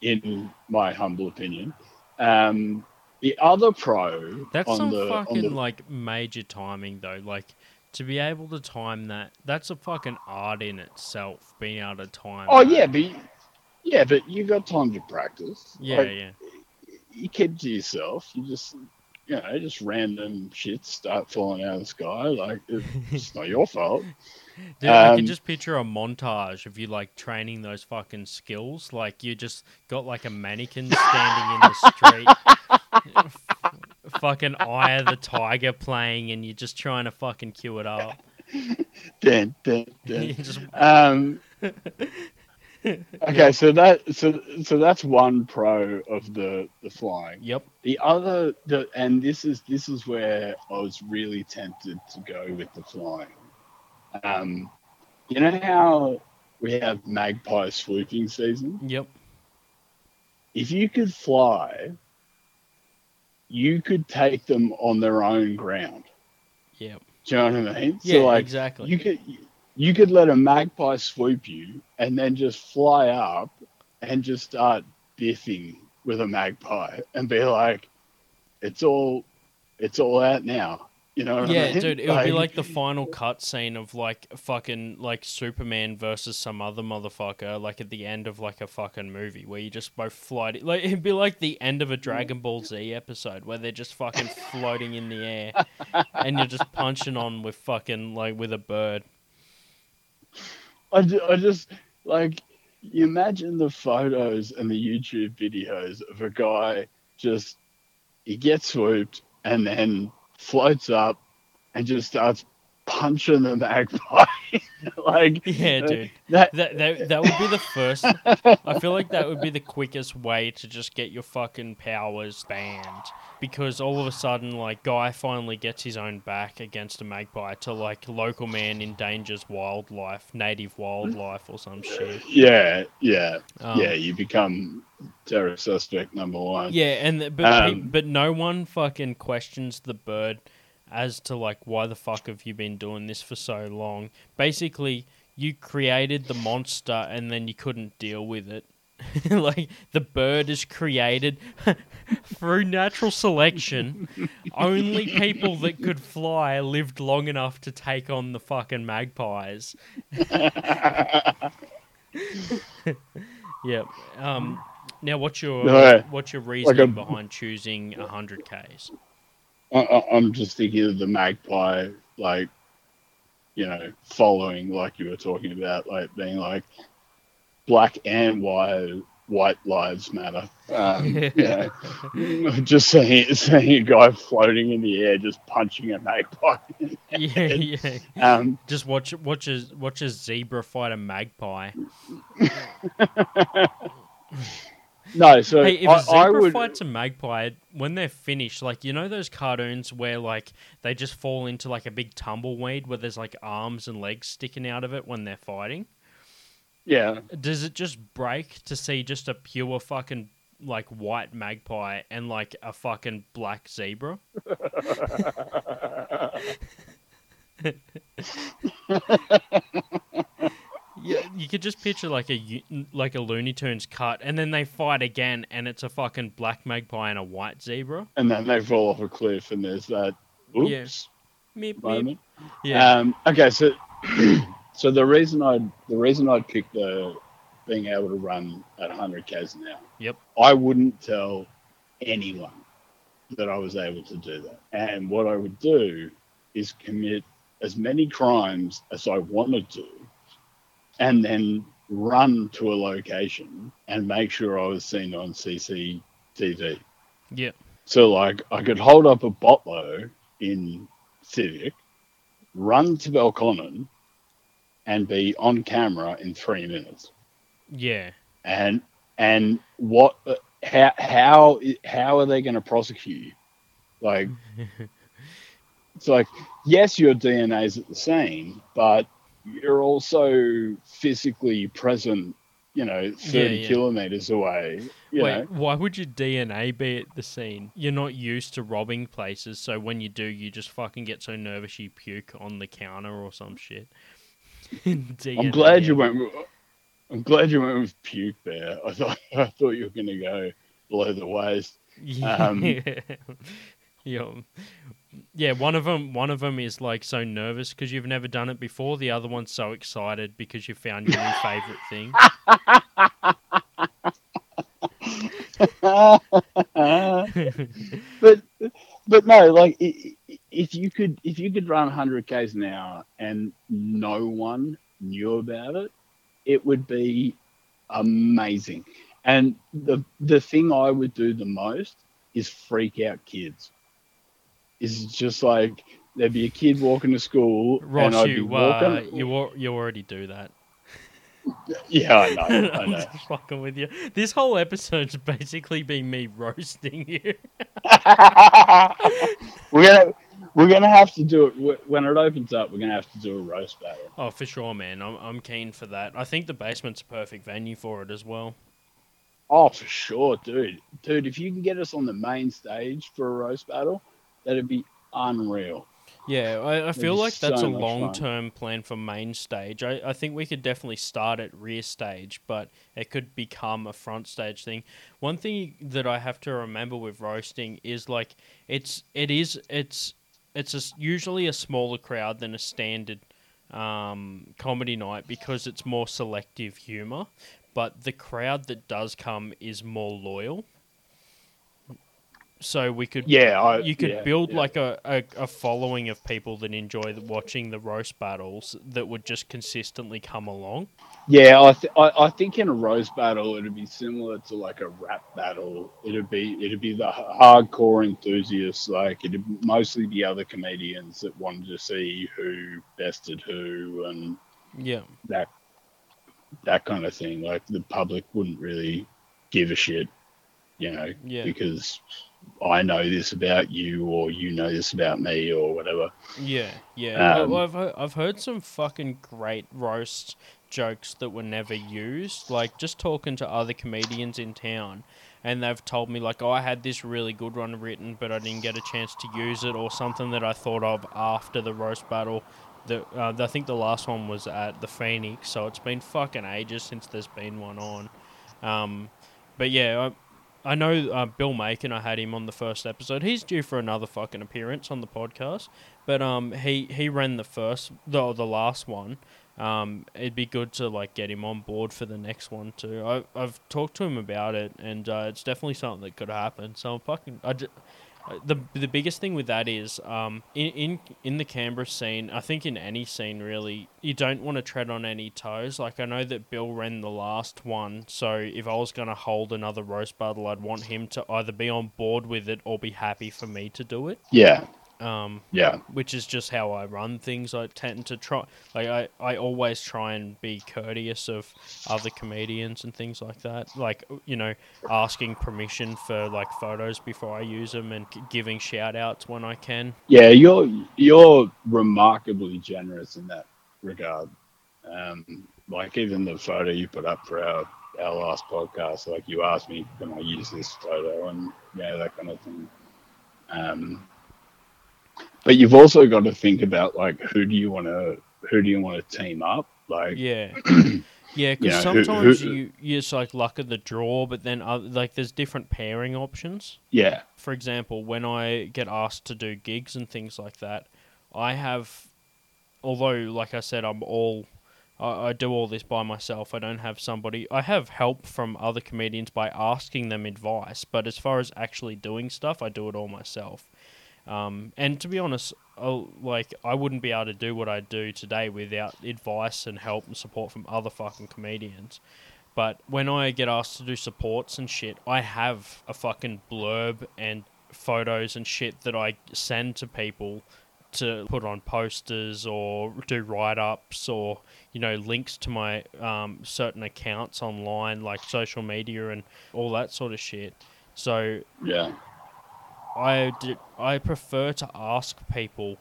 in my humble opinion um, the other pro That's on some the, fucking the like major timing though. Like to be able to time that, that's a fucking art in itself. Being able to time. oh that. yeah but you- yeah but you got time to practice yeah, Like, yeah. you keep to yourself. You just, you know, just random shit start falling out of the sky. Like it's not your fault. Dude, I Um, can just picture a montage of you like training those fucking skills. Like you just got like a mannequin standing in the street, fucking Eye of the Tiger playing, and you're just trying to fucking cue it up. Dun, dun, dun. just- Um, okay, so that so so that's one pro of the the flying. yep. The other, the and this is this is where I was really tempted to go with the flying. Um, you know how we have magpie swooping season. Yep. if you could fly, you could take them on their own ground. Yep. Do you know what I mean? Yeah. so like exactly. you could you could let a magpie swoop you and then just fly up and just start biffing with a magpie and be like, it's all, it's all out now. You know what I Yeah, mean? dude, it would be like the final cut scene of like fucking like Superman versus some other motherfucker, like at the end of like a fucking movie where you just both float. Like it'd be like the end of a Dragon Ball Z episode where they're just fucking floating in the air, and you're just punching on with fucking like with a bird. I, ju- I just like you imagine the photos and the YouTube videos of a guy just he gets swooped and then floats up and just starts punching the magpie. like Yeah, uh, dude. that That, that that would be the first. I feel like that would be the quickest way to just get your fucking powers banned because all of a sudden, like, guy finally gets his own back against a magpie to like local man endangers wildlife, native wildlife, or some shit. yeah, yeah, Um, yeah. You become terror suspect number one. Yeah, and the, but Um, but no one fucking questions the bird as to like why the fuck have you been doing this for so long? Basically, you created the monster and then you couldn't deal with it. like the bird is created through natural selection. Only people that could fly lived long enough to take on the fucking magpies. Yep. Um, now, what's your No, what's your reasoning a- behind choosing hundred Ks? I'm just thinking of the magpie, like, you know, following, like you were talking about, like being like black and white, white lives matter. Um, you know, just seeing, seeing a guy floating in the air, just punching a magpie. yeah, yeah. Um, Just watch watch a watch a zebra fight a magpie. no, so Hey, if I, a zebra I would. fights a magpie, when they're finished, like you know those cartoons where like they just fall into like a big tumbleweed where there's like arms and legs sticking out of it when they're fighting. Yeah, Does it just break to see just a pure fucking like white magpie and like a fucking black zebra? Yeah, you could just picture like a like a Looney Tunes cut, and then they fight again, and it's a fucking black magpie and a white zebra. and then they fall off a cliff, and there's that Yeah. oops Meep, meep. moment. Yeah, Um, okay, so so the reason I the reason I picked the being able to run at 100 k's an hour. Yep. I wouldn't tell anyone that I was able to do that, and what I would do is commit as many crimes as I wanted to, and then run to a location and make sure I was seen on CCTV. yeah, So like I could hold up a botlo in Civic, run to Belconnen, and be on camera in three minutes. yeah, And and what? How how how are they going to prosecute you? Like it's like yes, your DNA is at the scene, but you're also physically present. You know, thirty yeah. kilometers away. You Wait, know, why would your DNA be at the scene? You're not used to robbing places, so when you do, you just fucking get so nervous you puke on the counter or some shit. I'm glad you went. with- I'm glad you went with puke there. I thought I thought you were going to go below the waist. Um, Yeah. yeah. Yeah, one of them one of them is like so nervous because you've never done it before. The other one's so excited because you found your new favorite thing. but but no, like i- i- if you could if you could run 100 k's an hour and no one knew about it, it would be amazing. And the the thing I would do the most is freak out kids. Is just like there'd be a kid walking to school and I'd be you walking. uh, you you already do that. yeah, I know, I I'm know. just fucking with you. This whole episode's basically been me roasting you. we're gonna we're gonna have to do it when it opens up. We're gonna have to do a roast battle. Oh, for sure, man. I'm I'm keen for that. I think the basement's a perfect venue for it as well. Oh, for sure, dude. Dude, if you can get us on the main stage for a roast battle, that'd be unreal. Yeah, I, I feel like that's so a long term plan for main stage. I, I think we could definitely start at rear stage, but it could become a front stage thing. One thing that I have to remember with roasting is like it's it is it's it's a usually a smaller crowd than a standard um, comedy night because it's more selective humor, but the crowd that does come is more loyal. So we could Yeah, I, you could yeah, build yeah. like a, a, a following of people that enjoy the, watching the roast battles that would just consistently come along. Yeah, I, th- I I think in a roast battle it'd be similar to like a rap battle. It'd be it'd be the hardcore enthusiasts, like it'd mostly be other comedians that wanted to see who bested who and Yeah, that that kind of thing. Like the public wouldn't really give a shit, you know, yeah, because I know this about you or you know this about me or whatever. yeah, yeah. Um, I've heard, I've heard some fucking great roast jokes that were never used. Like just talking to other comedians in town, and they've told me like, "Oh, I had this really good one written, but I didn't get a chance to use it," or something that I thought of after the roast battle. The, uh, I think the last one was at the Phoenix, so it's been fucking ages since there's been one on. Um, but yeah, I, I know uh, Bill Macon. I had him on the first episode. He's due for another fucking appearance on the podcast. But um, he he ran the first, the the last one. Um, it'd be good to like get him on board for the next one too. I I've talked to him about it, and uh, it's definitely something that could happen. So I'm fucking. I ju- uh, the the biggest thing with that is um in, in in the Canberra scene, I think in any scene really, you don't want to tread on any toes. Like I know that Bill ran the last one, so if I was gonna hold another roast battle, I'd want him to either be on board with it or be happy for me to do it. Yeah, Um, yeah, which is just how I run things. I tend to try, like I, I always try and be courteous of other comedians and things like that. Like you know, asking permission for like photos before I use them and giving shout outs when I can. yeah. You're you're remarkably generous in that regard. Um, like even the photo you put up for our our last podcast, like you asked me, can I use this photo, and yeah, that kind of thing. Um, but you've also got to think about like who do you want to who do you want to team up? Like Yeah. Yeah, because Yeah, who- sometimes who- you you just like luck of the draw, but then uh, like there's different pairing options. yeah, for example, when I get asked to do gigs and things like that, I have, although, like I said, I'm all, I, I do all this by myself. I don't have somebody, I have help from other comedians by asking them advice, but as far as actually doing stuff, I do it all myself. Um, and to be honest, oh, like I wouldn't be able to do what I do today without advice and help and support from other fucking comedians. But when I get asked to do supports and shit, I have a fucking blurb and photos and shit that I send to people to put on posters or do write ups or, you know, links to my um, certain accounts online, like social media and all that sort of shit. So yeah, I d- I prefer to ask people,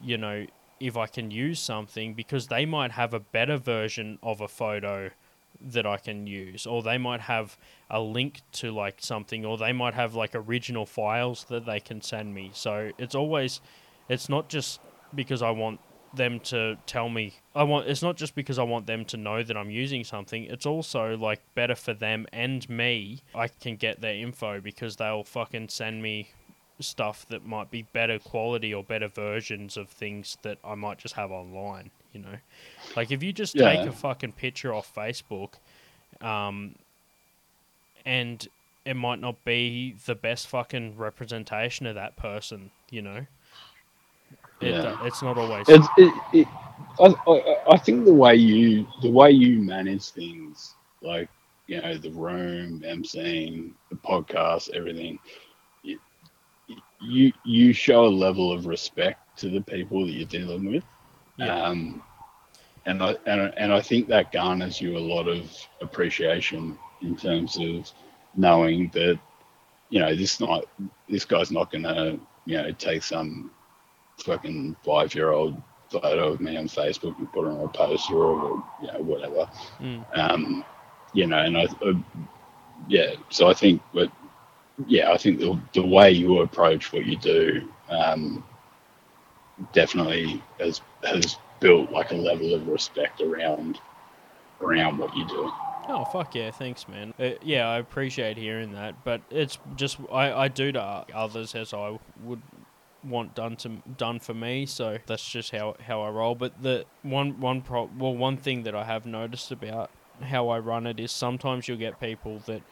you know, if I can use something because they might have a better version of a photo that I can use, or they might have a link to like something, or they might have like original files that they can send me. So it's always, it's not just because I want them to tell me I want it's not just because I want them to know that I'm using something it's also like better for them and me I can get their info because they'll fucking send me stuff that might be better quality or better versions of things that I might just have online you know? Like if you just take a fucking picture off Facebook um and it might not be the best fucking representation of that person you know? It, Yeah. it's not always it's it, it, I, I, I think the way you the way you manage things like you know the room emceeing the podcast everything you, you show a level of respect to the people that you're dealing with yeah. um and I, and, I- and I think that garners you a lot of appreciation in terms of knowing that you know this not this guy's not gonna you know take some fucking five year old photo of me on Facebook and put it on a poster or you know whatever. Mm. Um, you know, and I, uh, yeah. So I think, but yeah, I think the the way you approach what you do, um, definitely has has built like a level of respect around around what you do. Oh fuck yeah, thanks man. Uh, yeah, I appreciate hearing that, but it's just I, I do to others as I would want done to done for me, so that's just how how I roll. But the one one pro well one thing that I have noticed about how I run it is sometimes you'll get people that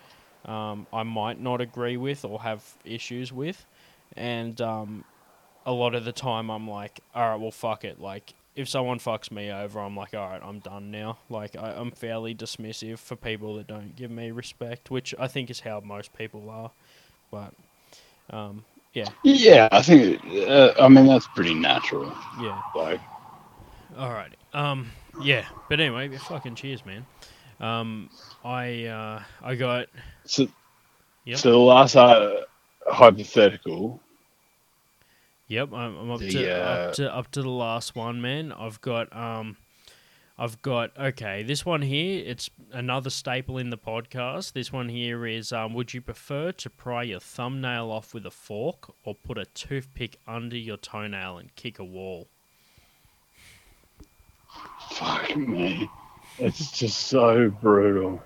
um, I might not agree with or have issues with, and um, a lot of the time I'm like, all right, well fuck it, like if someone fucks me over, I'm like, all right, I'm done now. Like, I, I'm fairly dismissive for people that don't give me respect, which I think is how most people are. But, um, yeah. Yeah, I think. Uh, I mean, that's pretty natural. Yeah. Like, All right. Um. Yeah. But anyway, fucking cheers, man. Um. I uh. I got. so, Yep. so the last uh, hypothetical. Yep. I'm, I'm up The, to uh, up to up to the last one, man. I've got um. I've got okay. This one here, it's another staple in the podcast. This one here is: um, Would you prefer to pry your thumbnail off with a fork, or put a toothpick under your toenail and kick a wall? Fuck me. It's just so brutal.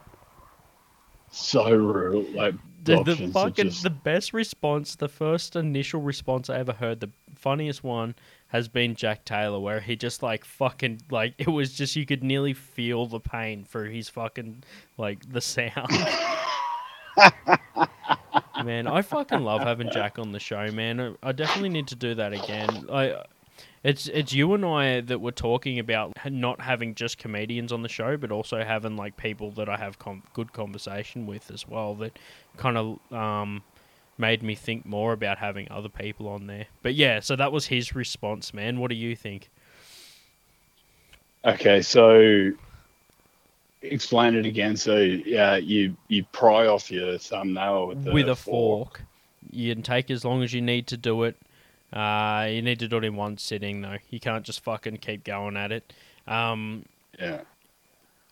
So brutal. Like The, the fucking just- the best response, the first initial response I ever heard, the funniest one has been Jack Taylor, where he just like fucking like it was just you could nearly feel the pain through his fucking like the sound. man, I fucking love having Jack on the show, man. I, I definitely need to do that again. I. It's it's you and I that were talking about not having just comedians on the show, but also having like people that I have com- good conversation with as well. That kind of um, made me think more about having other people on there. But yeah, so that was his response, man. What do you think? Okay, so explain it again. So yeah, you you pry off your thumbnail with, the with a fork. You can take as long as you need to do it. Uh, you need to do it in one sitting, though. You can't just fucking keep going at it. Um, Yeah.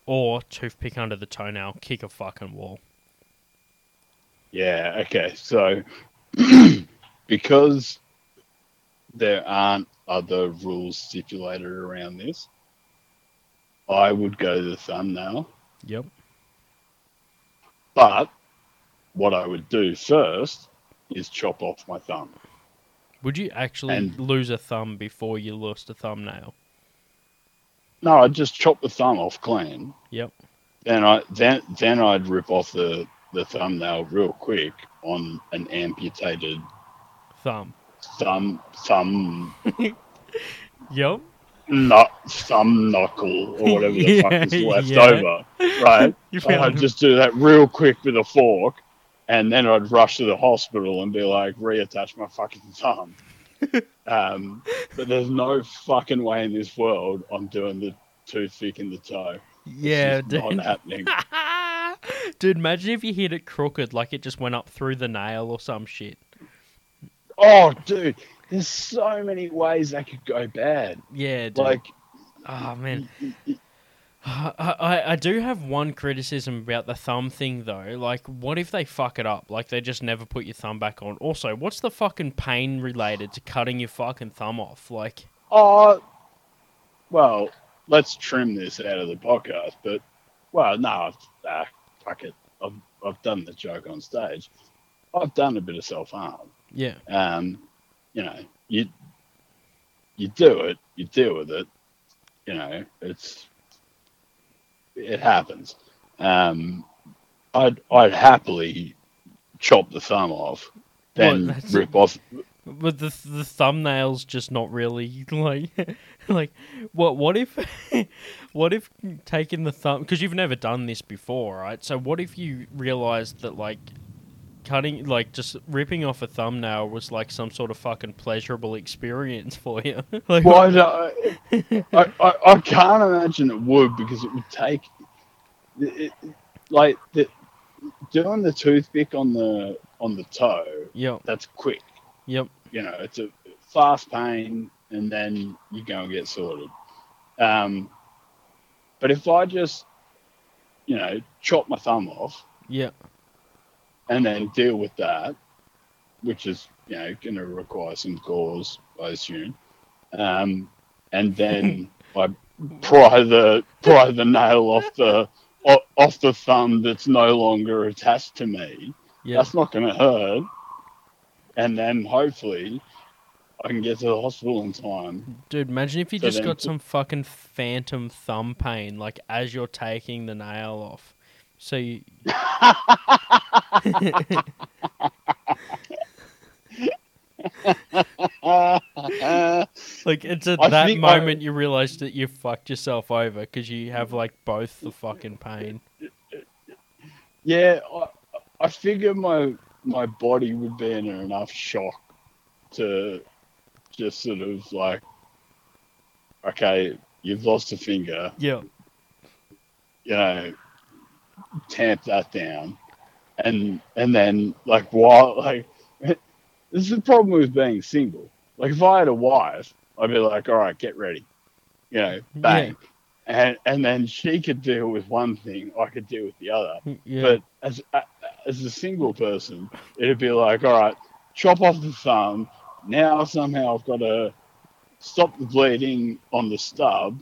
or toothpick under the toenail, kick a fucking wall. Yeah. Okay. So because there aren't other rules stipulated around this, I would go the thumbnail. Yep. But what I would do first is chop off my thumb. Would you actually And- lose a thumb before you lost a thumbnail? No, I'd just chop the thumb off clean. Yep. Then I then then I'd rip off the, the thumbnail real quick on an amputated Thumb. thumb thumb Yep. nut thumb knuckle or whatever the fuck is left yeah. over. Right. You So I'd just do that real quick with a fork and then I'd rush to the hospital and be like, reattach my fucking thumb. um, but there's no fucking way in this world I'm doing the toothpick in the toe. Yeah, dude. not happening. Dude, imagine if you hit it crooked, like it just went up through the nail or some shit. Oh, dude, there's so many ways that could go bad. Yeah, dude. Like, oh man, I, I I do have one criticism about the thumb thing though. Like, what if they fuck it up? Like, they just never put your thumb back on. Also, what's the fucking pain related to cutting your fucking thumb off? Like, oh, well, let's trim this out of the podcast. But, well, no, ah, fuck it. I've, I've done the joke on stage. I've done a bit of self harm. yeah, Um, you know, you you do it, you deal with it. You know, it's it happens. Um, I'd I'd happily chop the thumb off, then rip off. but the the thumbnail's just not really like like what what if what if taking the thumb because you've never done this before, right? So what if you realized that like cutting like just ripping off a thumbnail was like some sort of fucking pleasurable experience for you? like Well, I, I, I, I can't imagine it would because it would take, it, it- like the, doing the toothpick on the on the toe. Yep, That's quick. yep, You know, it's a fast pain, and then you go and get sorted. Um, but if I just, you know, chop my thumb off yep. And then deal with that, which is you know going to require some gauze, I assume. um, and then I pry the pry the nail off the off the thumb that's no longer attached to me. Yeah. That's not going to hurt, and then hopefully I can get to the hospital in time. Dude, imagine if you So just got some fucking phantom thumb pain, like as you're taking the nail off. So you. Like it's at I that think I- moment you realize that you fucked yourself over because you have like both the fucking pain. Yeah, I, I figure my my body would be in enough shock to just sort of like, okay, you've lost a finger, Yeah. you know, tamp that down, and and then like while like this is the problem with being single. Like if I had a wife, I'd be like, all right, get ready, you know, bang, and and then she could deal with one thing, I could deal with the other. Yeah. But as as a single person, it'd be like, all right, chop off the thumb. Now somehow I've got to stop the bleeding on the stub,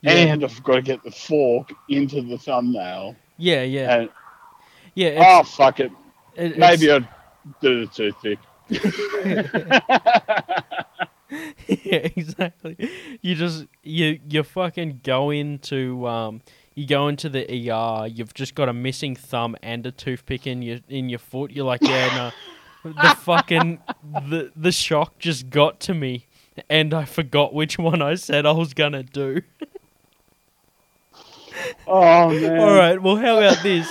Yeah. and I've got to get the fork into the thumbnail. yeah, yeah, And yeah. oh fuck it, it- maybe I'd do the toothpick. yeah, exactly. You just you you fucking go into um you go into the ER. You've just got a missing thumb and a toothpick in your in your foot. You're like, yeah, no, the fucking the the shock just got to me, and I forgot which one I said I was gonna do. oh man! All right, well, how about this?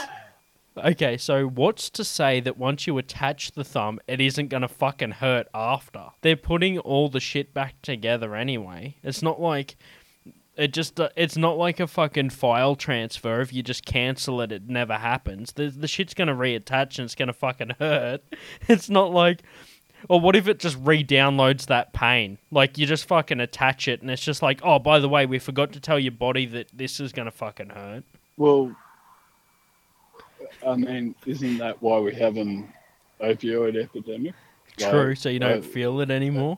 Okay, so what's to say that once you attach the thumb, it isn't gonna fucking hurt after? They're putting all the shit back together anyway. It's not like it just. Uh, it's not like a fucking file transfer. If you just cancel it, it never happens. The the shit's gonna reattach and it's gonna fucking hurt. It's not like. Or what if it just re-downloads that pain? Like you just fucking attach it, and it's just like, oh, by the way, we forgot to tell your body that this is gonna fucking hurt. Well, I mean, isn't that why we have an opioid epidemic? True, Like, so you don't uh, feel it anymore.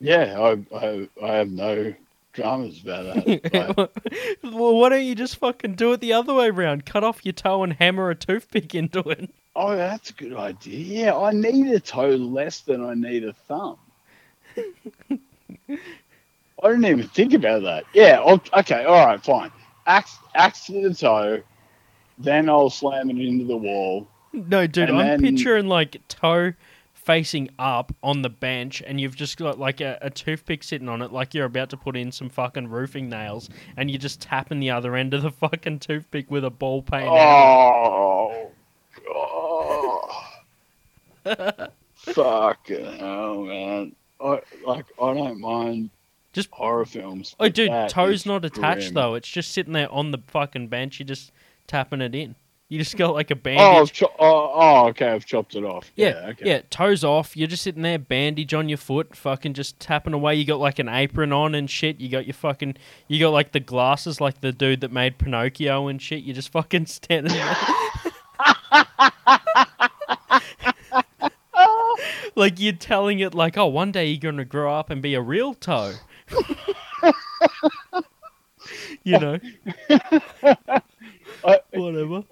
Yeah, I, I, I have no dramas about that. Like, well, why don't you just fucking do it the other way around? Cut off your toe and hammer a toothpick into it. oh, that's a good idea. Yeah, I need a toe less than I need a thumb. I didn't even think about that. Yeah, I'll, okay, all right, fine. Axe, axe to the toe, then I'll slam it into the wall. No, dude, And I'm then- picturing like toe facing up on the bench, and you've just got like a, a toothpick sitting on it, like you're about to put in some fucking roofing nails, and you're just tapping the other end of the fucking toothpick with a ball peen. Oh, God. Fucking hell, man. I, like, I don't mind Just- horror films. Oh, dude, toe's not attached grim. though. It's just sitting there on the fucking bench. You're just tapping it in. You just got like a Oh, bandage. I've cho- oh, oh, okay, I've chopped it off. Yeah, Yeah, okay. yeah, toes off. You're just sitting there, bandage on your foot, fucking just tapping away. You got like an apron on and shit. You got your fucking, you got like the glasses, like the dude that made Pinocchio and shit. You're just fucking standing there. like you're telling it, like, oh, one day you're gonna grow up and be a real toe. you know, whatever.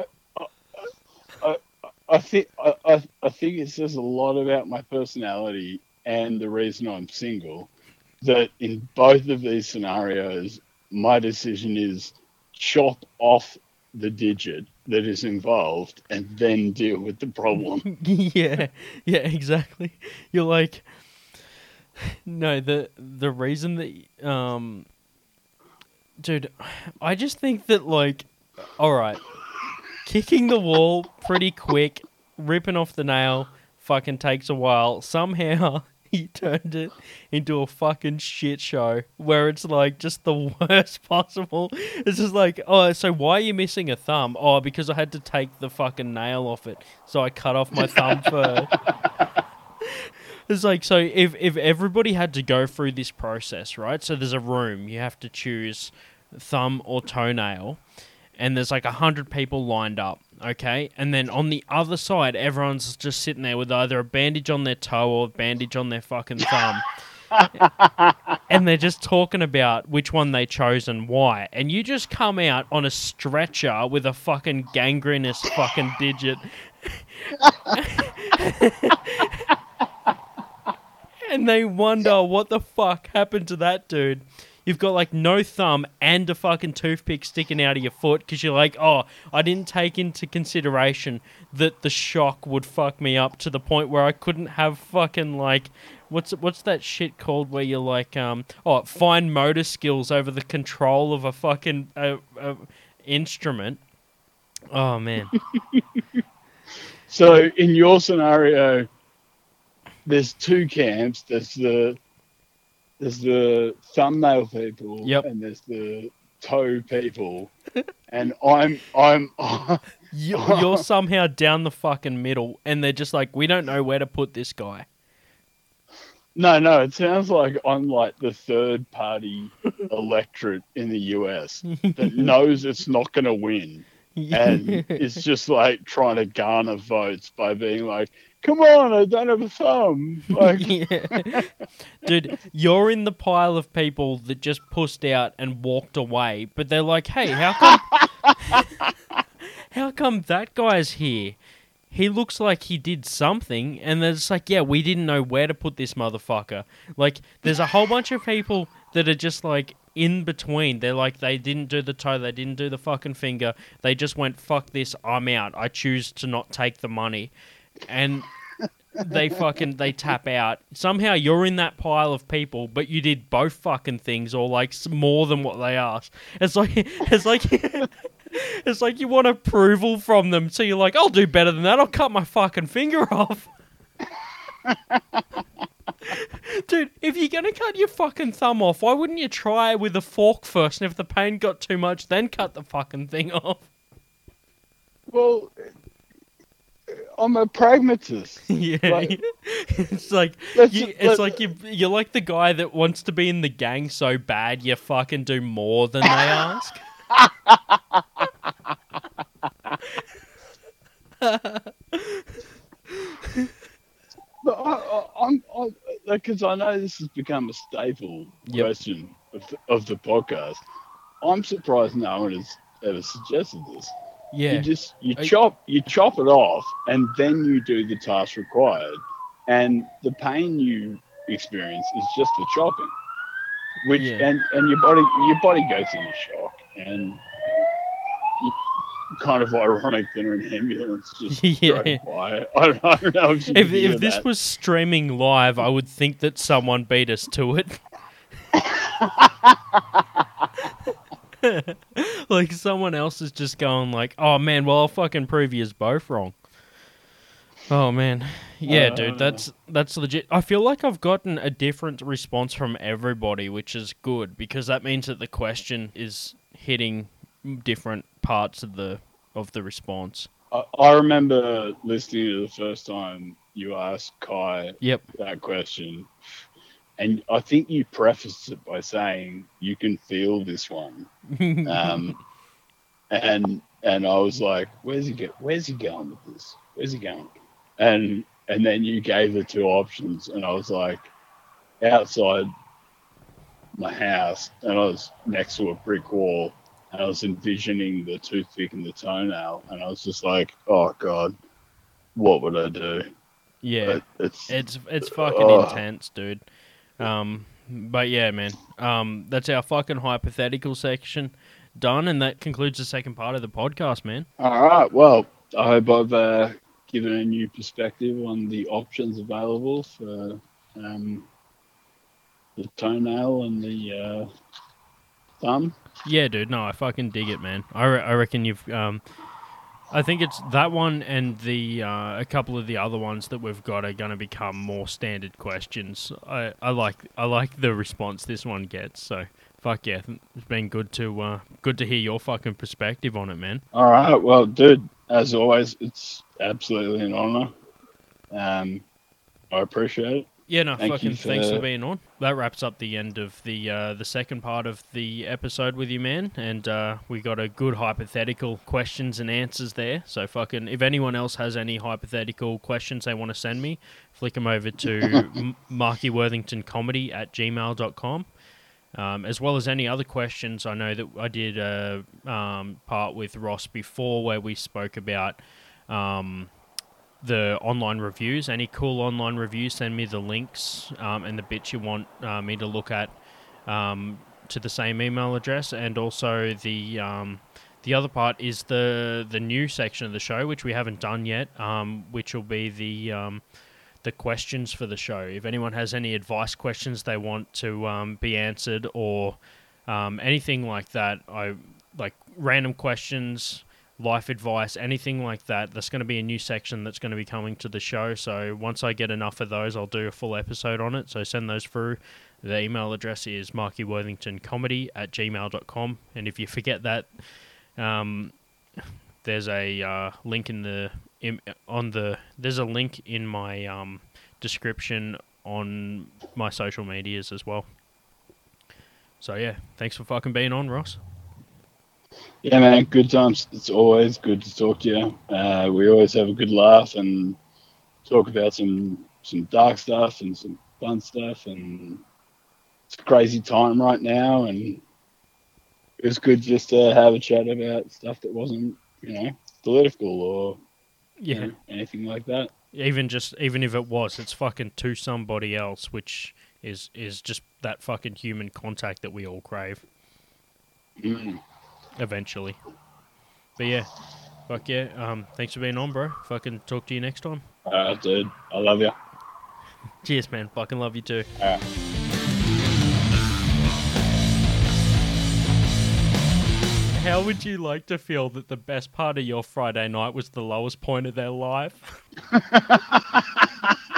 I think I, I, I think it says a lot about my personality and the reason I'm single. That in both of these scenarios, my decision is chop off the digit that is involved and then deal with the problem. yeah, yeah, exactly. You're like, no, the the reason that, um, dude, I just think that like, all right, kicking the wall pretty quick, ripping off the nail, fucking takes a while. Somehow he turned it into a fucking shit show where it's like just the worst possible. It's just like, oh, so why are you missing a thumb? Oh, because I had to take the fucking nail off it, so I cut off my thumb first. It's like so if if everybody had to go through this process, right? So there's a room, you have to choose thumb or toenail, and there's like a hundred people lined up, okay? And then on the other side, everyone's just sitting there with either a bandage on their toe or a bandage on their fucking thumb. and they're just talking about which one they chose and why. And you just come out on a stretcher with a fucking gangrenous fucking digit. and they wonder what the fuck happened to that dude. You've got like no thumb and a fucking toothpick sticking out of your foot because you're like, oh, I didn't take into consideration that the shock would fuck me up to the point where I couldn't have fucking like, what's what's that shit called where you're like, um, oh, fine motor skills over the control of a fucking uh, uh, instrument. Oh man, So in your scenario, there's two camps. There's the there's the thumbnail people, Yep. and there's the toe people. and I'm I'm you, you're somehow down the fucking middle, and they're just like, we don't know where to put this guy. no no. It sounds like I'm like the third party electorate in the US that knows it's not going to win. and it's just like trying to garner votes by being like, "Come on, I don't have a thumb." Like, Yeah. Dude, you're in the pile of people that just pushed out and walked away, but they're like, hey, how come How come that guy's here? He looks like he did something, and they're just like, yeah, we didn't know where to put this motherfucker. Like, there's a whole bunch of people that are just like in between. They're like, they didn't do the toe, they didn't do the fucking finger. They just went, fuck this, I'm out. I choose to not take the money. And they fucking they tap out. Somehow you're in that pile of people, but you did both fucking things or like more than what they asked. It's like it's like it's like you want approval from them, so you're like, I'll do better than that. I'll cut my fucking finger off. Dude, if you're gonna cut your fucking thumb off, why wouldn't you try with a fork first? And if the pain got too much, then cut the fucking thing off. well, I'm a pragmatist. Yeah, Like- it's like Let's- you, it's like you you're like the guy that wants to be in the gang so bad you fucking do more than they ask. But I, I, I'm because I, know this has become a staple Yep. question of the, of the podcast. I'm surprised no one has ever suggested this. Yeah, You just you I- chop you chop it off, and then you do the task required, and the pain you experience is just the chopping, which Yeah. and and your body your body goes into shock, and kind of ironic that an ambulance just Yeah. drove by. I don't, I don't know if if if this that. was streaming live, I would think that someone beat us to it. like someone else is just going like, "Oh man, well I'll fucking prove you both wrong." Oh man, yeah, Uh. dude, that's that's legit. I feel like I've gotten a different response from everybody, which is good because that means that the question is hitting different parts of the of the response. I, I remember listening to the first time you asked Kai Yep. that question, and I think you prefaced it by saying you can feel this one, um, and and I was like, where's he get? Where's he going with this? Where's he going? And and then you gave the two options, and I was like, outside my house, and I was next to a brick wall, and I was envisioning the toothpick and the toenail, and I was just like, oh god, what would I do? yeah. It's It's it's fucking Ugh. intense, dude. Um, but yeah, man. Um, that's our fucking hypothetical section done, and that concludes the second part of the podcast, man. All right. Well, I hope I've uh, given a new perspective on the options available for um, the toenail and the uh, thumb. Yeah, dude. No, I fucking dig it, man. I, re- I reckon you've. Um, I think it's that one and the uh, a couple of the other ones that we've got are going to become more standard questions. I, I like I like the response this one gets. So fuck yeah, it's been good to uh, good to hear your fucking perspective on it, man. All right. Well, dude, as always, it's absolutely an honor. Um, I appreciate it. Yeah, no, Thank fucking you thanks for for- being on. That wraps up the end of the uh, the second part of the episode with you, man. And uh, we got a good hypothetical questions and answers there. So fucking, if anyone else has any hypothetical questions they want to send me, flick them over to M- Marky Worthington Comedy at gmail.com. um, as well as any other questions. I know that I did a um, part with Ross before where we spoke about um, the online reviews. Any cool online reviews, send me the links um, and the bits you want uh, me to look at um, to the same email address. And also the um, the other part is the the new section of the show, which we haven't done yet, um, which will be the um, the questions for the show. If anyone has any advice questions they want to um, be answered or anything like that, I like random questions, life advice, anything like that. There's going to be a new section that's going to be coming to the show. So once I get enough of those, I'll do a full episode on it. So send those through. The email address is markyworthingtoncomedy at gmail.com. And if you forget that, um, there's a uh, link in the in, on the there's a link in my um, description on my social medias as well. So yeah, thanks for fucking being on, Ross. Yeah, man, good times. It's always good to talk to you. Uh, we always have a good laugh and talk about some some dark stuff and some fun stuff, and it's a crazy time right now, and it was good just to have a chat about stuff that wasn't, you know, political or Yeah, you know, anything like that. even just even if it was, it's fucking to somebody else, which is is just that fucking human contact that we all crave Mm. Eventually. But yeah, fuck yeah. Um, thanks for being on, bro. Fucking talk to you next time. Right, dude. I love you. Cheers, man. Fucking love you too. Right. How would you like to feel that the best part of your Friday night was the lowest point of their life?